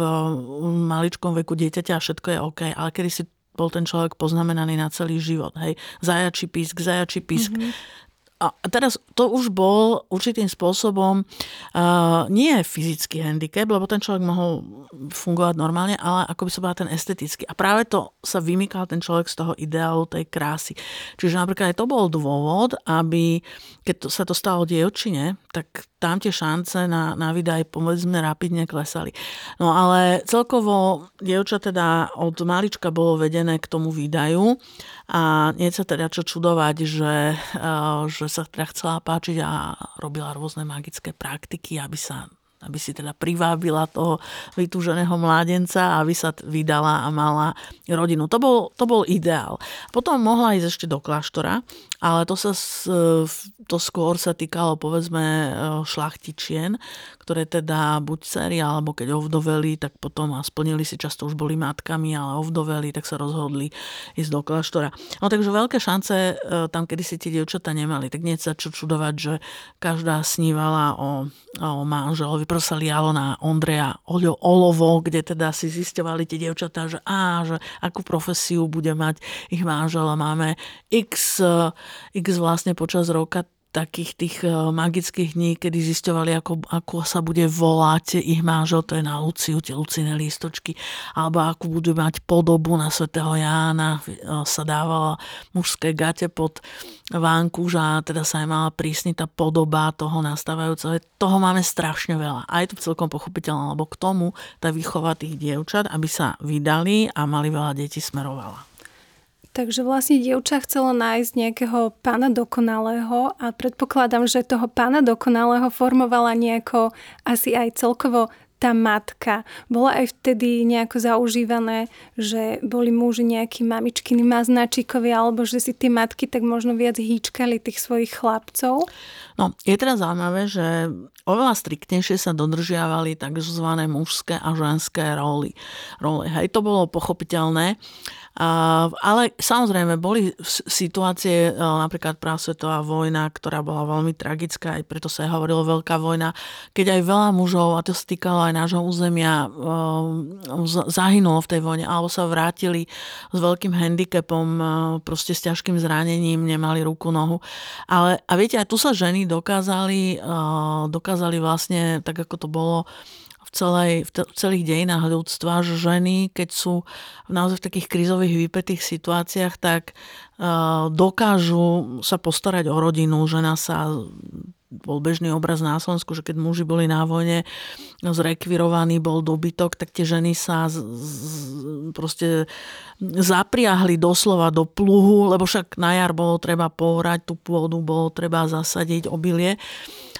Speaker 3: maličkom veku dieťaťa a všetko je OK, ale kedy si bol ten človek poznamenaný na celý život. Hej. Zajačí písk, zajačí písk. Mm-hmm a teraz to už bol určitým spôsobom uh, nie fyzický handicap, lebo ten človek mohol fungovať normálne, ale ako by sa bola ten estetický. A práve to sa vymykal ten človek z toho ideálu tej krásy. Čiže napríklad aj to bol dôvod, aby keď to, sa to stalo dievčine, tak tam tie šance na, na vydaj povedzme rapidne klesali. No ale celkovo dievča teda od malička bolo vedené k tomu výdaju a nie sa teda čo čudovať, že, eh, že sa teda chcela páčiť a robila rôzne magické praktiky, aby sa aby si teda privábila toho vytúženého mládenca, aby sa vydala a mala rodinu. To bol, to bol ideál. Potom mohla ísť ešte do kláštora, ale to, sa, to skôr sa týkalo povedzme e, šlachtičien, ktoré teda buď cery, alebo keď ovdoveli, tak potom a splnili si, často už boli matkami, ale ovdoveli, tak sa rozhodli ísť do kláštora. No takže veľké šance e, tam, kedy si tie dievčatá nemali, tak nie sa čo čudovať, že každá snívala o, o manželovi. Prosto sa lialo na Ondreja Olovo, kde teda si zistovali tie dievčatá, že á, že akú profesiu bude mať ich manžel a máme x x vlastne počas roka takých tých e, magických dní, kedy zistovali, ako, ako sa bude volať ich manžel, to je na Luciu, tie Lucine lístočky, alebo ako budú mať podobu na svätého Jána, e, sa dávala mužské gate pod vánkuž a teda sa aj mala prísniť tá podoba toho nastávajúceho. Toho máme strašne veľa. A je to celkom pochopiteľné, lebo k tomu tá výchova tých dievčat, aby sa vydali a mali veľa detí smerovala.
Speaker 1: Takže vlastne dievča chcela nájsť nejakého pána dokonalého a predpokladám, že toho pána dokonalého formovala nejako asi aj celkovo tá matka. Bola aj vtedy nejako zaužívané, že boli muži nejakí mamičkiny maznačíkovi, alebo že si tie matky tak možno viac hýčkali tých svojich chlapcov?
Speaker 3: No, je teda zaujímavé, že oveľa striktnejšie sa dodržiavali tzv. mužské a ženské roly. role. Hej, to bolo pochopiteľné ale samozrejme, boli situácie, e, napríklad prvá svetová vojna, ktorá bola veľmi tragická, aj preto sa hovorilo veľká vojna, keď aj veľa mužov, a to sa týkalo aj nášho územia, e, zahynulo v tej vojne, alebo sa vrátili s veľkým handicapom, e, proste s ťažkým zranením, nemali ruku, nohu. Ale, a viete, aj tu sa ženy dokázali, dokázali vlastne, tak ako to bolo, celej, v, t- v celých dejinách ľudstva, že ženy, keď sú naozaj v takých krízových vypetých situáciách, tak uh, dokážu sa postarať o rodinu. Žena sa bol bežný obraz na Slovensku, že keď muži boli na vojne zrekvirovaný, bol dobytok, tak tie ženy sa z, z, proste zapriahli doslova do pluhu, lebo však na jar bolo treba pohrať tú pôdu, bolo treba zasadiť obilie.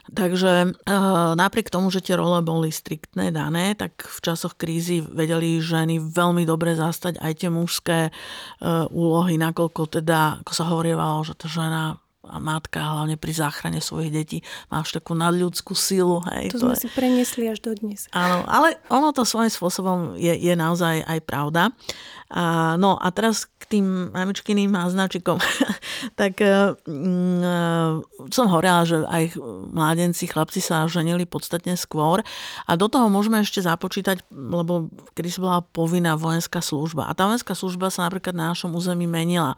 Speaker 3: Takže eh, napriek tomu, že tie role boli striktné dané, tak v časoch krízy vedeli ženy veľmi dobre zastať aj tie mužské eh, úlohy, nakoľko teda, ako sa hovorievalo, že tá žena a matka, hlavne pri záchrane svojich detí, máš takú nadľudskú silu. Hej,
Speaker 1: to, to sme je... si preniesli až do dnes.
Speaker 3: Áno, ale ono to svojím spôsobom je, je naozaj aj pravda. A, no a teraz k tým mamičkyným náznačikom. tak mm, som hovorila, že aj mládenci, chlapci sa ženili podstatne skôr. A do toho môžeme ešte započítať, lebo kedy sa bola povinná vojenská služba. A tá vojenská služba sa napríklad na našom území menila.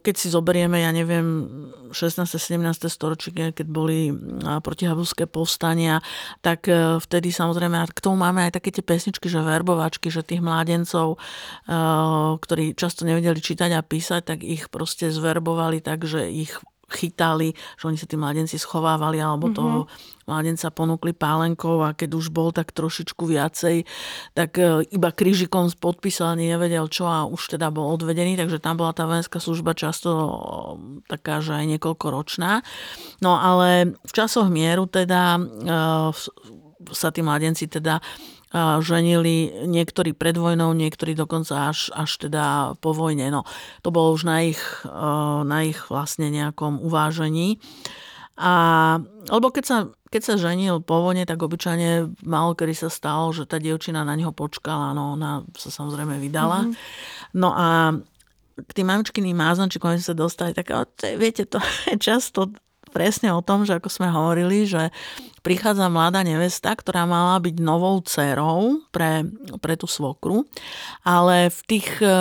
Speaker 3: Keď si zoberieme, ja neviem, 16. 17. storočie, keď boli protihabovské povstania, tak vtedy samozrejme, k tomu máme aj také tie pesničky, že verbovačky, že tých mládencov ktorí často nevedeli čítať a písať, tak ich proste zverbovali tak, že ich chytali, že oni sa tí mladenci schovávali alebo mm-hmm. toho mladenca ponúkli pálenkou a keď už bol tak trošičku viacej, tak e, iba krížikom podpísal, nevedel čo a už teda bol odvedený, takže tam bola tá vojenská služba často taká, že aj niekoľkoročná. No ale v časoch mieru teda e, sa tí mladenci teda ženili niektorí pred vojnou, niektorí dokonca až, až teda po vojne. No, to bolo už na ich, na ich vlastne nejakom uvážení. A, lebo keď sa, keď sa ženil po vojne, tak obyčajne malo kedy sa stalo, že tá dievčina na neho počkala, no ona sa samozrejme vydala. Mm-hmm. No a k tým mamičkyným máznačikom sa dostali, tak viete, to je často presne o tom, že ako sme hovorili, že prichádza mladá nevesta, ktorá mala byť novou dcerou pre, pre tú svokru, ale v tých, e,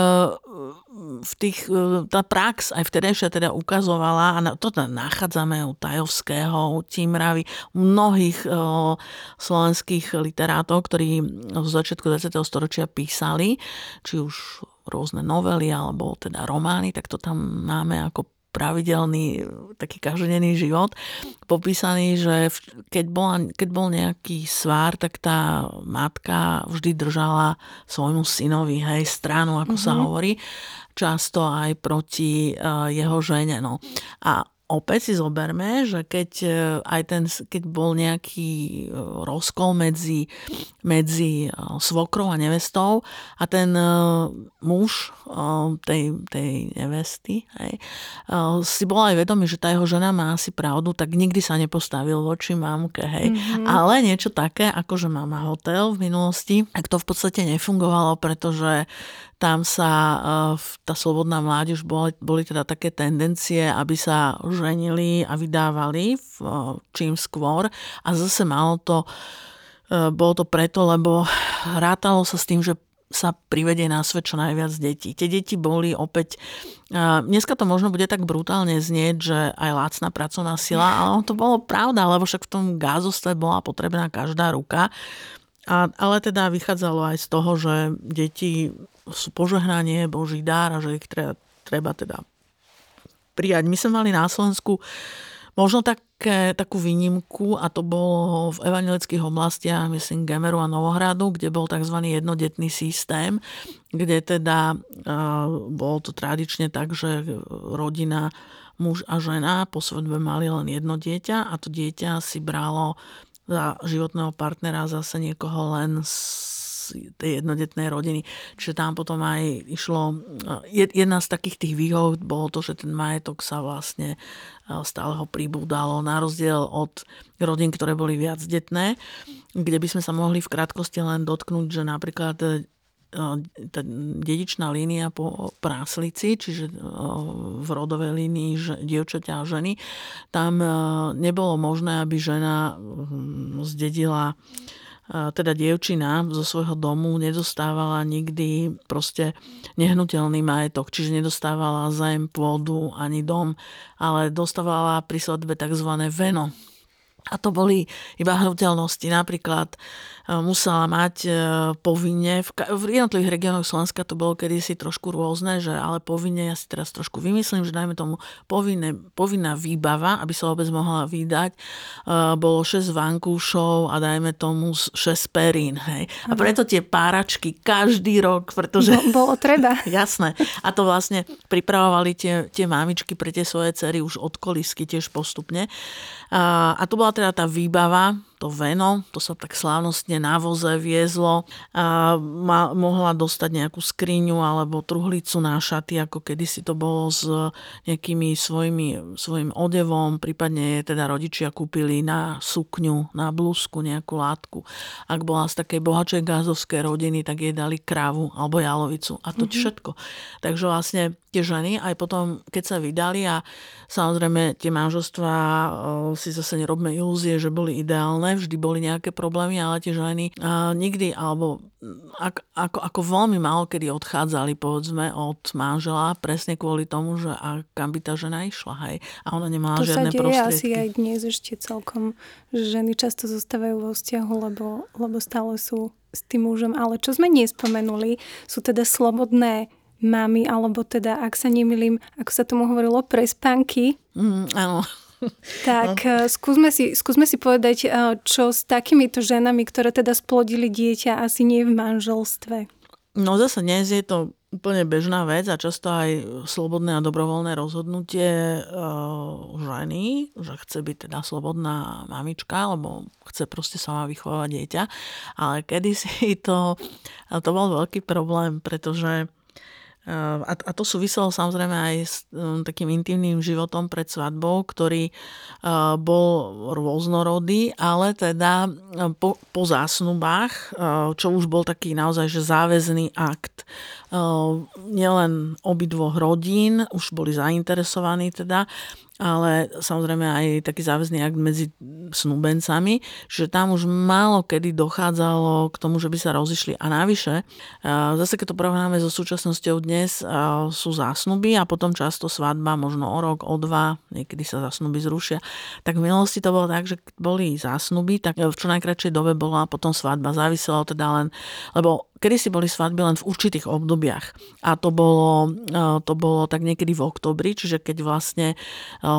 Speaker 3: v tých, e, tá prax aj vtedejšia teda ukazovala, a to teda nachádzame u Tajovského, u Tímravy, mnohých e, slovenských literátov, ktorí v začiatku 20. storočia písali, či už rôzne novely alebo teda romány, tak to tam máme ako pravidelný taký každodenný život popísaný, že keď, bola, keď bol nejaký svár, tak tá matka vždy držala svojmu synovi, hej, stranu, ako mm-hmm. sa mhm. hovorí, často aj proti uh, jeho žene. No. A opäť si zoberme, že keď e, aj ten, keď bol nejaký e, rozkol medzi, medzi e, svokrou a nevestou a ten muž tej, tej nevesty hej, si bol aj vedomý, že tá jeho žena má asi pravdu, tak nikdy sa nepostavil voči mamke. Hej. Mm-hmm. Ale niečo také, ako že mama hotel v minulosti, tak to v podstate nefungovalo, pretože tam sa tá slobodná mládež boli, boli teda také tendencie, aby sa ženili a vydávali v, čím skôr a zase malo to bolo to preto, lebo rátalo sa s tým, že sa privedie na svet čo najviac detí. Tie deti boli opäť, dneska to možno bude tak brutálne znieť, že aj lacná pracovná sila, ale to bolo pravda, lebo však v tom gázostve bola potrebná každá ruka. A, ale teda vychádzalo aj z toho, že deti sú požehnanie, Boží dár a že ich treba, treba teda prijať. My sme mali na Slovensku možno také, takú výnimku a to bolo v evangelických oblastiach, myslím Gemeru a Novohradu, kde bol tzv. jednodetný systém, kde teda uh, bolo to tradične tak, že rodina muž a žena po svadbe mali len jedno dieťa a to dieťa si bralo za životného partnera zase niekoho len z tej jednodetnej rodiny. Čiže tam potom aj išlo, jedna z takých tých výhod bolo to, že ten majetok sa vlastne stále ho pribúdalo, na rozdiel od rodín, ktoré boli viac detné, kde by sme sa mohli v krátkosti len dotknúť, že napríklad e, tá dedičná línia po práslici, čiže v rodovej línii dievčaťa a ženy, tam nebolo možné, aby žena zdedila teda dievčina zo svojho domu nedostávala nikdy proste nehnuteľný majetok, čiže nedostávala zem, pôdu ani dom, ale dostávala pri svadbe tzv. veno. A to boli iba hnutelnosti. Napríklad musela mať e, povinne, v jednotlivých regiónoch Slovenska to bolo kedysi trošku rôzne, že ale povinne, ja si teraz trošku vymyslím, že dajme tomu povinne, povinná výbava, aby sa vôbec mohla vydať, e, bolo 6 vankúšov a dajme tomu 6 perín. Hej. A preto tie páračky každý rok, pretože...
Speaker 1: No, bolo treba.
Speaker 3: Jasné. A to vlastne pripravovali tie, tie mamičky pre tie svoje cery už od kolisky tiež postupne. A, a to bola teda tá výbava, to veno, to sa tak slávnostne na voze viezlo a ma, mohla dostať nejakú skriňu alebo truhlicu na šaty, ako kedysi to bolo s nejakými svojimi, svojim odevom, prípadne teda rodičia kúpili na sukňu, na blúzku nejakú látku. Ak bola z takej bohačej gázovskej rodiny, tak jej dali krávu alebo jalovicu a to mm-hmm. všetko. Takže vlastne tie ženy aj potom, keď sa vydali a samozrejme tie manželstvá si zase nerobme ilúzie, že boli ideálne, vždy boli nejaké problémy, ale tie ženy nikdy alebo ako, ako, ako veľmi málo kedy odchádzali povedzme od manžela presne kvôli tomu, že a kam by tá žena išla, hej. A ona nemala
Speaker 1: to
Speaker 3: žiadne
Speaker 1: prostriedky.
Speaker 3: To sa
Speaker 1: asi aj dnes ešte celkom, že ženy často zostávajú vo vzťahu, lebo, lebo stále sú s tým mužom. Ale čo sme nespomenuli, sú teda slobodné mami, alebo teda, ak sa nemýlim, ako sa tomu hovorilo, prespánky.
Speaker 3: Mm, áno.
Speaker 1: Tak no. skúsme, si, skúsme si povedať, eh, čo s takýmito ženami, ktoré teda splodili dieťa, asi nie v manželstve.
Speaker 3: No zase dnes je to úplne bežná vec a často aj slobodné a dobrovoľné rozhodnutie uh, ženy, že chce byť teda slobodná mamička, alebo chce proste sama vychovávať dieťa. Ale kedysi to, to bol veľký problém, pretože a, a to súviselo samozrejme aj s um, takým intimným životom pred svadbou, ktorý uh, bol rôznorodý, ale teda po, po zásnubách, čo už bol taký naozaj že záväzný akt nielen obidvoch rodín, už boli zainteresovaní teda, ale samozrejme aj taký záväzný akt medzi snúbencami, že tam už málo kedy dochádzalo k tomu, že by sa rozišli. A navyše, zase keď to porovnáme so súčasnosťou dnes, sú zásnuby a potom často svadba, možno o rok, o dva, niekedy sa zásnuby zrušia. Tak v minulosti to bolo tak, že boli zásnuby, tak v čo najkračšej dobe bola potom svadba. Záviselo teda len, lebo kedy si boli svadby len v určitých obdobiach. A to bolo, to bolo tak niekedy v oktobri, čiže keď vlastne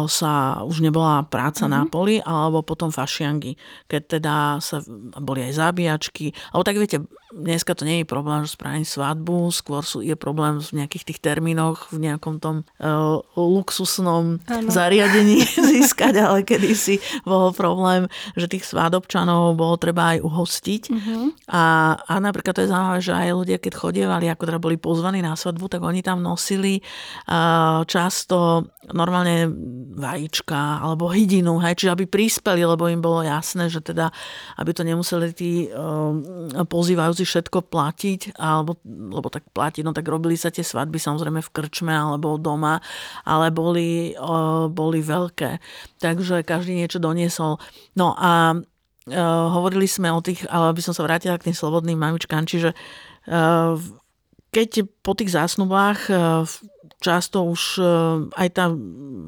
Speaker 3: sa už nebola práca mm-hmm. na poli, alebo potom fašiangy, keď teda sa, boli aj zabíjačky. Alebo tak viete, dneska to nie je problém, že spraviť svadbu, skôr sú, je problém v nejakých tých termínoch, v nejakom tom uh, luxusnom ano. zariadení získať, ale kedysi bol problém, že tých svadobčanov bolo treba aj uhostiť. Uh-huh. A, a napríklad to je zaujímavé, že aj ľudia, keď chodievali, ako teda boli pozvaní na svadbu, tak oni tam nosili často normálne vajíčka alebo hydinu, hej, čiže aby prispeli, lebo im bolo jasné, že teda, aby to nemuseli tí uh, pozývajúci všetko platiť, alebo, lebo tak platiť, no tak robili sa tie svadby samozrejme v krčme alebo doma, ale boli, boli veľké. Takže každý niečo doniesol. No a hovorili sme o tých, ale by som sa vrátila k tým slobodným mamičkám, čiže keď po tých zásnubách často už e, aj tá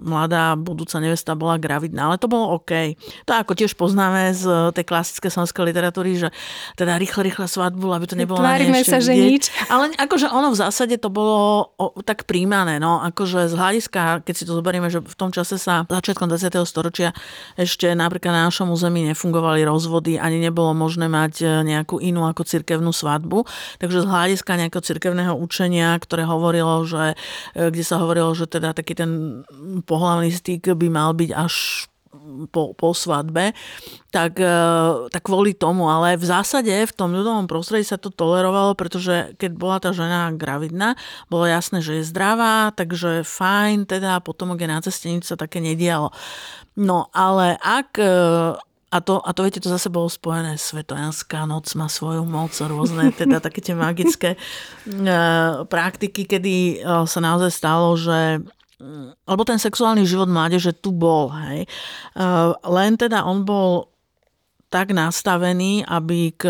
Speaker 3: mladá budúca nevesta bola gravidná, ale to bolo OK. To ako tiež poznáme z tej klasické slovenskej literatúry, že teda rýchle, rýchle svadbu, aby to nebolo
Speaker 1: Tvárime sa, že nič.
Speaker 3: Ale akože ono v zásade to bolo tak príjmané, no akože z hľadiska, keď si to zoberieme, že v tom čase sa začiatkom 20. storočia ešte napríklad na našom území nefungovali rozvody, ani nebolo možné mať e, nejakú inú ako cirkevnú svadbu, takže z hľadiska nejakého cirkevného učenia, ktoré hovorilo, že e, kde sa hovorilo, že teda taký ten pohľavný styk by mal byť až po, po svadbe, tak, e, tak kvôli tomu. Ale v zásade v tom ľudovom prostredí sa to tolerovalo, pretože keď bola tá žena gravidná, bolo jasné, že je zdravá, takže fajn, teda potom, je na ceste, nič sa také nedialo. No ale ak e, a to, a to viete, to zase bolo spojené, svetojanská noc má svoju moc, rôzne teda také tie magické e, praktiky, kedy e, sa naozaj stalo, že mm, alebo ten sexuálny život mládeže tu bol, hej. E, len teda on bol tak nastavený, aby k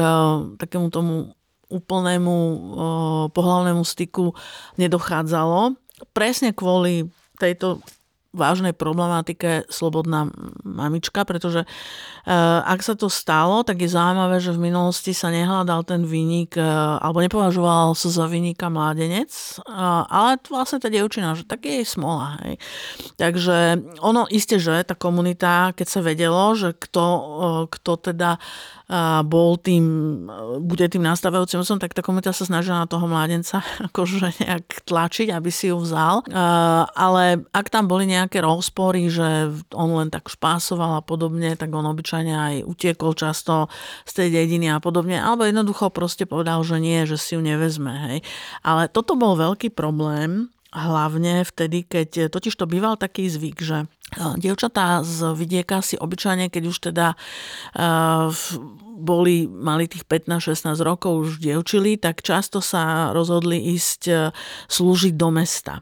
Speaker 3: takému tomu úplnému pohľavnému styku nedochádzalo. Presne kvôli tejto vážnej problematike slobodná mamička, pretože eh, ak sa to stalo, tak je zaujímavé, že v minulosti sa nehľadal ten vynik, eh, alebo nepovažoval sa za vynika mládenec, eh, ale vlastne tá dievčina, že tak je jej smola. Hej. Takže ono isté, že tá komunita, keď sa vedelo, že kto, kto teda bol tým, bude tým nastávajúcim som, tak tá komunita sa snažila na toho mládenca akože nejak tlačiť, aby si ju vzal. Ale ak tam boli nejaké rozpory, že on len tak špásoval a podobne, tak on obyčajne aj utiekol často z tej dediny a podobne. Alebo jednoducho proste povedal, že nie, že si ju nevezme. Hej. Ale toto bol veľký problém, hlavne vtedy, keď totiž to býval taký zvyk, že Dievčatá z vidieka si obyčajne, keď už teda uh, boli, mali tých 15-16 rokov, už dievčili, tak často sa rozhodli ísť uh, slúžiť do mesta.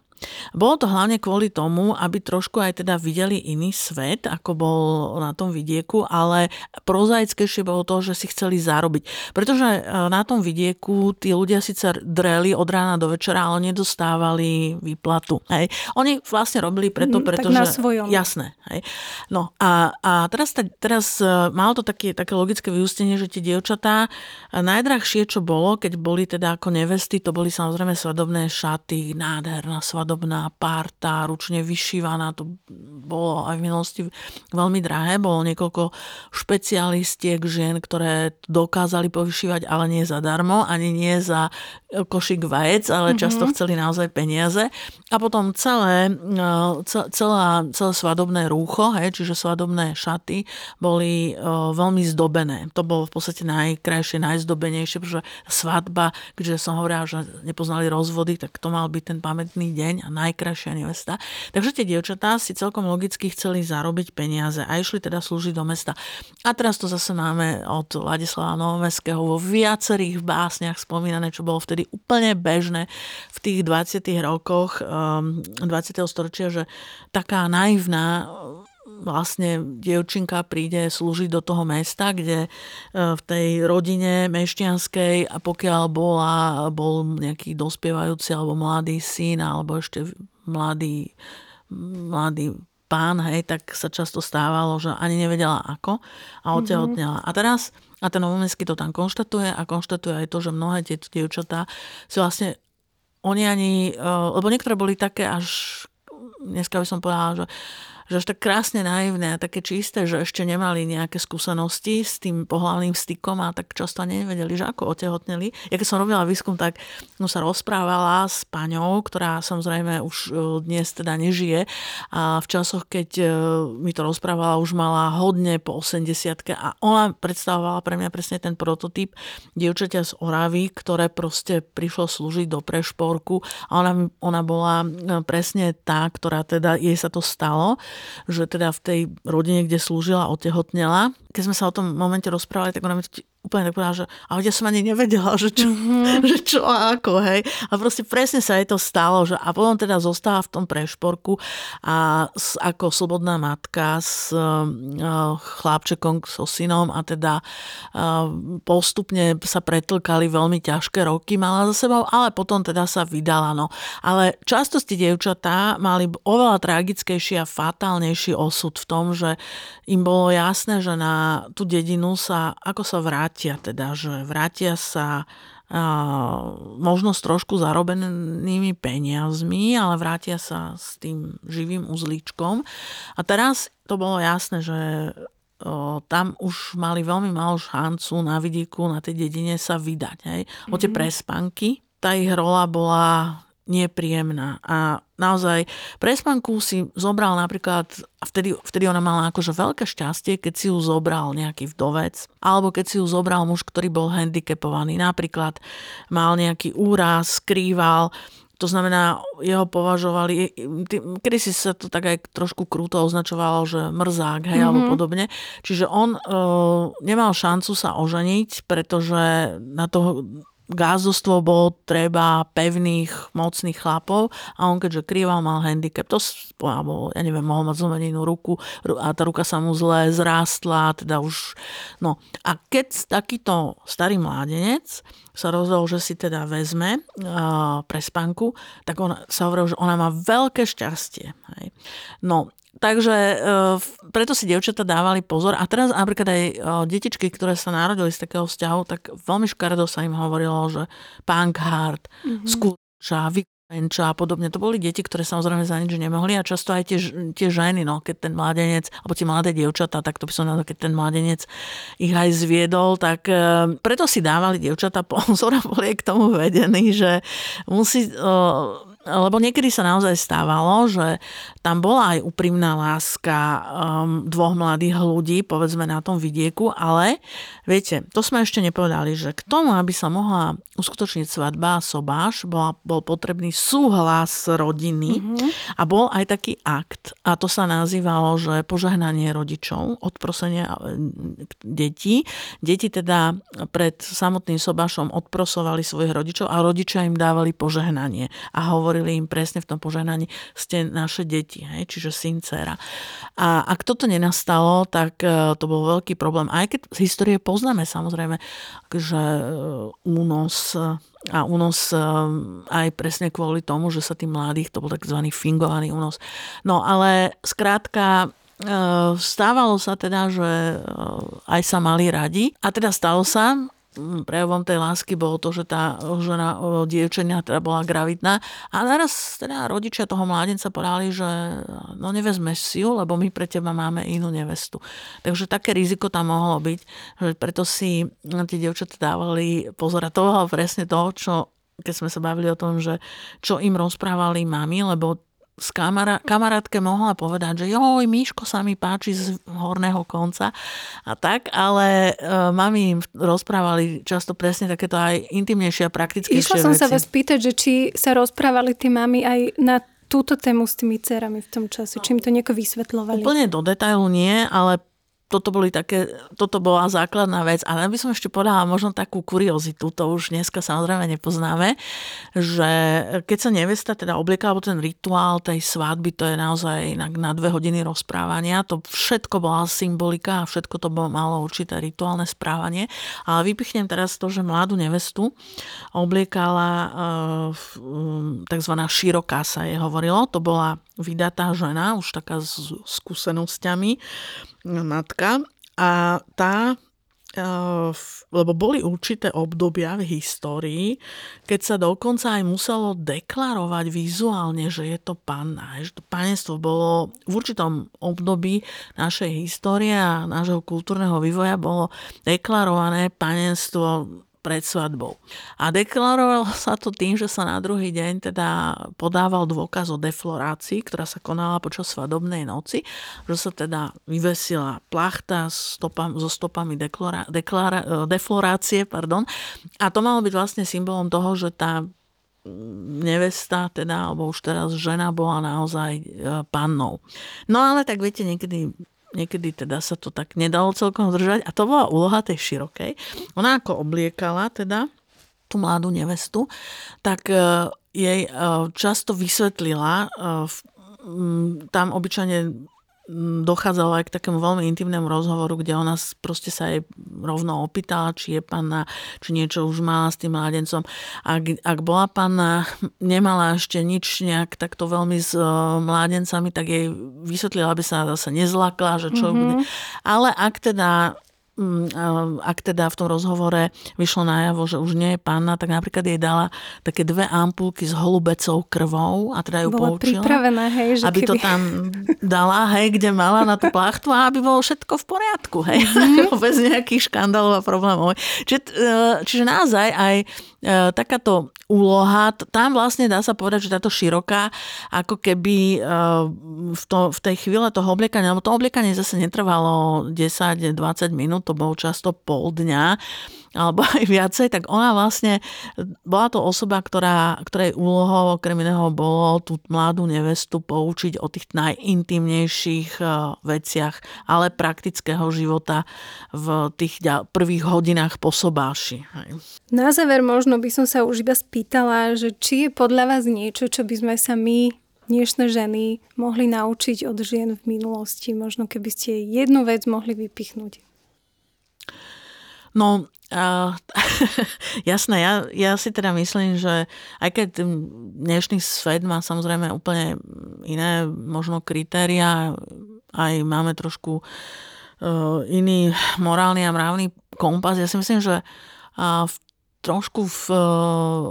Speaker 3: Bolo to hlavne kvôli tomu, aby trošku aj teda videli iný svet, ako bol na tom vidieku, ale prozaickejšie bolo to, že si chceli zarobiť. Pretože e, na tom vidieku tí ľudia síce dreli od rána do večera, ale nedostávali výplatu. Hej. Oni vlastne robili preto,
Speaker 1: mm,
Speaker 3: pretože...
Speaker 1: Tak na svojom.
Speaker 3: Jasné. Hej. No a, a teraz, teraz e, malo to také, také logické vyústenie, že tie dievčatá e, najdrahšie, čo bolo, keď boli teda ako nevesty, to boli samozrejme svadobné šaty, nádherná svadobná svadobná parta, ručne vyšívaná, to bolo aj v minulosti veľmi drahé, bolo niekoľko špecialistiek žien, ktoré dokázali povyšívať, ale nie zadarmo, ani nie za košik vajec, ale mm-hmm. často chceli naozaj peniaze. A potom celé, e, celá, celé svadobné rúcho, hej, čiže svadobné šaty, boli e, veľmi zdobené. To bolo v podstate najkrajšie, najzdobenejšie, pretože svadba, keďže som hovorila, že nepoznali rozvody, tak to mal byť ten pamätný deň a najkrajšia nevesta. Takže tie dievčatá si celkom logicky chceli zarobiť peniaze a išli teda slúžiť do mesta. A teraz to zase máme od Ladislava Novomestského vo viacerých básniach spomínané, čo bolo vtedy úplne bežné v tých 20. rokoch 20. Ehm, storočia, že taká naivná vlastne dievčinka príde slúžiť do toho mesta, kde e, v tej rodine mešťanskej a pokiaľ bola, bol nejaký dospievajúci alebo mladý syn alebo ešte mladý, mladý pán, hej, tak sa často stávalo, že ani nevedela ako a mhm. otehotnela. Mm-hmm. A teraz, a ten Novomestský to tam konštatuje a konštatuje aj to, že mnohé tieto dievčatá si vlastne oni ani, e, lebo niektoré boli také až, dneska by som povedala, že že až tak krásne naivné a také čisté, že ešte nemali nejaké skúsenosti s tým pohľavným stykom a tak často nevedeli, že ako otehotneli. Ja keď som robila výskum, tak no, sa rozprávala s paňou, ktorá samozrejme už e, dnes teda nežije a v časoch, keď e, mi to rozprávala, už mala hodne po 80 a ona predstavovala pre mňa presne ten prototyp dievčaťa z Oravy, ktoré proste prišlo slúžiť do prešporku a ona, ona bola e, presne tá, ktorá teda jej sa to stalo že teda v tej rodine, kde slúžila, otehotnela. Keď sme sa o tom momente rozprávali, tak ona mi úplne tak povedala, že a ja som ani nevedela, že čo, mm-hmm. že čo a ako, hej. A proste presne sa jej to stalo, že a potom teda zostáva v tom prešporku a s, ako slobodná matka s uh, chlapčekom, so synom a teda uh, postupne sa pretlkali veľmi ťažké roky, mala za sebou, ale potom teda sa vydala, no. Ale často tie dievčatá mali oveľa tragickejší a fatálnejší osud v tom, že im bolo jasné, že na tú dedinu sa, ako sa vráti vrátia, teda, že vrátia sa možno s trošku zarobenými peniazmi, ale vrátia sa s tým živým uzlíčkom. A teraz to bolo jasné, že tam už mali veľmi malú šancu na vidíku, na tej dedine sa vydať. Hej. O tie mhm. prespanky, tá ich rola bola nepríjemná. A naozaj prespanku si zobral napríklad, a vtedy, vtedy ona mala akože veľké šťastie, keď si ju zobral nejaký vdovec, alebo keď si ju zobral muž, ktorý bol handicapovaný. Napríklad mal nejaký úraz, skrýval, to znamená, jeho považovali, kedy si sa to tak aj trošku krúto označovalo, že mrzák, hej, mm-hmm. alebo podobne. Čiže on e, nemal šancu sa oženiť, pretože na toho gázdostvo bolo treba pevných, mocných chlapov a on keďže krýval, mal handicap, to alebo, ja neviem, mohol mať zlomeninu ruku a tá ruka sa mu zle zrástla, teda už, no. A keď takýto starý mládenec sa rozhodol, že si teda vezme uh, pre spanku, tak on sa hovoril, že ona má veľké šťastie. Hej. No, Takže e, preto si dievčatá dávali pozor. A teraz napríklad aj e, detičky, ktoré sa narodili z takého vzťahu, tak veľmi škaredo sa im hovorilo, že punk hard, mm-hmm. skúča, Penča a podobne. To boli deti, ktoré samozrejme za nič nemohli a často aj tie, tie ženy, no, keď ten mladenec, alebo tie mladé dievčatá, tak to by som nazval, keď ten mladenec ich aj zviedol, tak e, preto si dávali dievčatá pozor a boli k tomu vedení, že musí... E, lebo niekedy sa naozaj stávalo, že tam bola aj úprimná láska um, dvoch mladých ľudí, povedzme na tom vidieku, ale viete, to sme ešte nepovedali, že k tomu, aby sa mohla uskutočniť svadba a sobáš, bola, bol potrebný súhlas rodiny mm-hmm. a bol aj taký akt a to sa nazývalo, že požehnanie rodičov, odprosenie detí. Deti teda pred samotným sobášom odprosovali svojich rodičov a rodičia im dávali požehnanie a hovorili hovorili im presne v tom požehnaní, ste naše deti, hej, čiže syn, dcera. A ak toto nenastalo, tak e, to bol veľký problém. Aj keď z histórie poznáme samozrejme, že e, únos a únos e, aj presne kvôli tomu, že sa tým mladých, to bol tzv. fingovaný únos. No ale skrátka stávalo sa teda, že aj sa mali radi a teda stalo sa, prejavom tej lásky bolo to, že tá žena, dievčenia teda bola gravidná a naraz teda rodičia toho mládenca povedali, že no nevezmeš si ju, lebo my pre teba máme inú nevestu. Takže také riziko tam mohlo byť, že preto si tie dievčatá dávali pozor a to bolo presne to, čo keď sme sa bavili o tom, že čo im rozprávali mami, lebo s kamara, kamarátke mohla povedať, že joj, Míško sa mi páči z horného konca a tak, ale uh, mami im rozprávali často presne takéto aj intimnejšie a praktickejšie
Speaker 1: Išla som veci. sa vás pýtať, že či sa rozprávali tie mami aj na túto tému s tými cerami v tom čase, či im to nieko vysvetľovali?
Speaker 3: Úplne do detailu nie, ale toto, boli také, toto bola základná vec. Ale by som ešte podala možno takú kuriozitu, to už dneska samozrejme nepoznáme, že keď sa nevesta teda oblieka, alebo ten rituál tej svadby, to je naozaj na, na dve hodiny rozprávania, to všetko bola symbolika a všetko to bolo, malo určité rituálne správanie. Ale vypichnem teraz to, že mladú nevestu obliekala uh, tzv. široká sa je hovorilo, to bola vydatá žena, už taká s skúsenosťami, matka a tá e, lebo boli určité obdobia v histórii, keď sa dokonca aj muselo deklarovať vizuálne, že je to panna. Že to panenstvo bolo v určitom období našej histórie a nášho kultúrneho vývoja bolo deklarované panenstvo pred svadbou. A deklarovalo sa to tým, že sa na druhý deň teda podával dôkaz o deflorácii, ktorá sa konala počas svadobnej noci, že sa teda vyvesila plachta stopam, so stopami deklara, deklara, e, deflorácie. Pardon. A to malo byť vlastne symbolom toho, že tá nevesta, teda, alebo už teraz žena bola naozaj e, pannou. No ale tak viete, niekedy niekedy teda sa to tak nedalo celkom zdržať a to bola úloha tej širokej. Ona ako obliekala teda tú mladú nevestu, tak e, jej e, často vysvetlila, e, tam obyčajne dochádzalo aj k takému veľmi intimnému rozhovoru, kde ona proste sa jej rovno opýtala, či je panna, či niečo už mala s tým mládencom. Ak, ak bola panna, nemala ešte nič nejak takto veľmi s uh, mládencami, tak jej vysvetlila, aby sa zase nezlakla, že čo mm-hmm. bude. Ale ak teda ak teda v tom rozhovore vyšlo najavo, že už nie je panna, tak napríklad jej dala také dve ampulky s holubecou krvou a teda ju
Speaker 1: Bola
Speaker 3: poučila.
Speaker 1: hej, že
Speaker 3: aby keby... to tam dala, hej, kde mala na tú plachtu a aby bolo všetko v poriadku, hej, mm. bez nejakých škandálov a problémov. Čiže, e, čiže naozaj aj e, takáto úloha, tam vlastne dá sa povedať, že táto široká, ako keby e, v, to, v tej chvíle toho obliekania, lebo to obliekanie zase netrvalo 10-20 minút, to bolo často pol dňa, alebo aj viacej, tak ona vlastne bola to osoba, ktorá, ktorej úlohou okrem iného bolo tú mladú nevestu poučiť o tých najintimnejších eh, veciach, ale praktického života v tých prvých hodinách po sobáši.
Speaker 1: Na záver možno by som sa už iba spýtala, že či je podľa vás niečo, čo by sme sa my dnešné ženy mohli naučiť od žien v minulosti? Možno keby ste jednu vec mohli vypichnúť.
Speaker 3: No, uh, jasné, ja, ja si teda myslím, že aj keď dnešný svet má samozrejme úplne iné možno kritéria, aj máme trošku uh, iný morálny a mravný kompas, ja si myslím, že uh, v, trošku v, uh,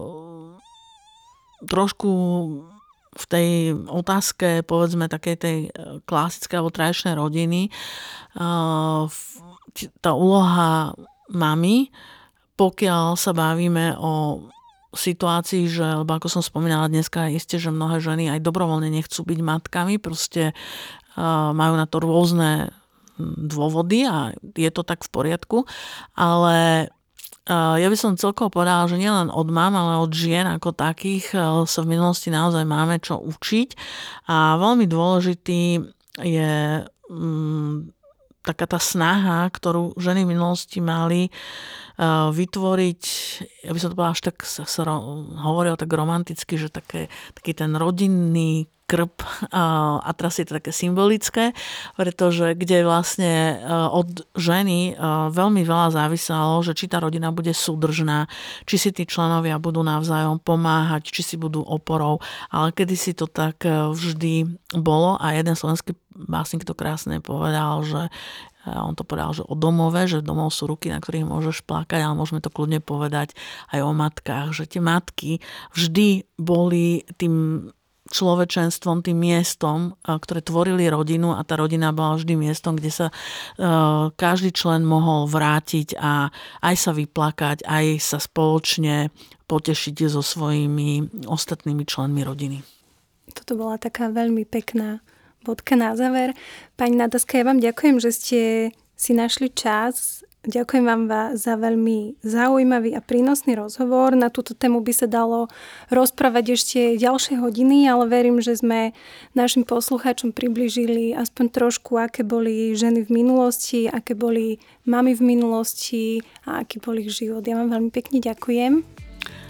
Speaker 3: trošku v tej otázke, povedzme, takej tej e, klasickej alebo tradičnej rodiny, e, tá úloha mami, pokiaľ sa bavíme o situácii, že, lebo ako som spomínala dneska, isté, že mnohé ženy aj dobrovoľne nechcú byť matkami, proste uh, majú na to rôzne dôvody a je to tak v poriadku, ale ja by som celkovo povedala, že nielen od mám, ale od žien ako takých sa v minulosti naozaj máme čo učiť. A veľmi dôležitý je taká tá snaha, ktorú ženy v minulosti mali vytvoriť, ja by som to povedala až tak, sa, sa hovoril tak romanticky, že také, taký ten rodinný krp a teraz je to také symbolické, pretože kde vlastne e, od ženy e, veľmi veľa záviselo, že či tá rodina bude súdržná, či si tí členovia budú navzájom pomáhať, či si budú oporou, ale kedy si to tak e, vždy bolo a jeden slovenský básnik to krásne povedal, že on to povedal, že o domove, že domov sú ruky, na ktorých môžeš plakať, ale môžeme to kľudne povedať aj o matkách, že tie matky vždy boli tým človečenstvom, tým miestom, ktoré tvorili rodinu a tá rodina bola vždy miestom, kde sa každý člen mohol vrátiť a aj sa vyplakať, aj sa spoločne potešiť so svojimi ostatnými členmi rodiny.
Speaker 1: Toto bola taká veľmi pekná bodka na záver. Pani Nadaska, ja vám ďakujem, že ste si našli čas Ďakujem vám za veľmi zaujímavý a prínosný rozhovor. Na túto tému by sa dalo rozprávať ešte ďalšie hodiny, ale verím, že sme našim poslucháčom približili aspoň trošku, aké boli ženy v minulosti, aké boli mamy v minulosti a aký bol ich život. Ja vám veľmi pekne ďakujem.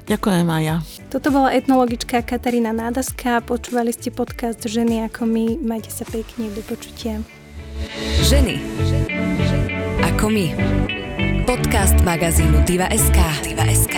Speaker 3: Ďakujem aj ja.
Speaker 1: Toto bola etnologička Katarína Nádaska. Počúvali ste podcast Ženy ako my. Majte sa pekne. Do počutia.
Speaker 2: Ženy ako my. Podcast magazínu Diva.sk. Diva.sk.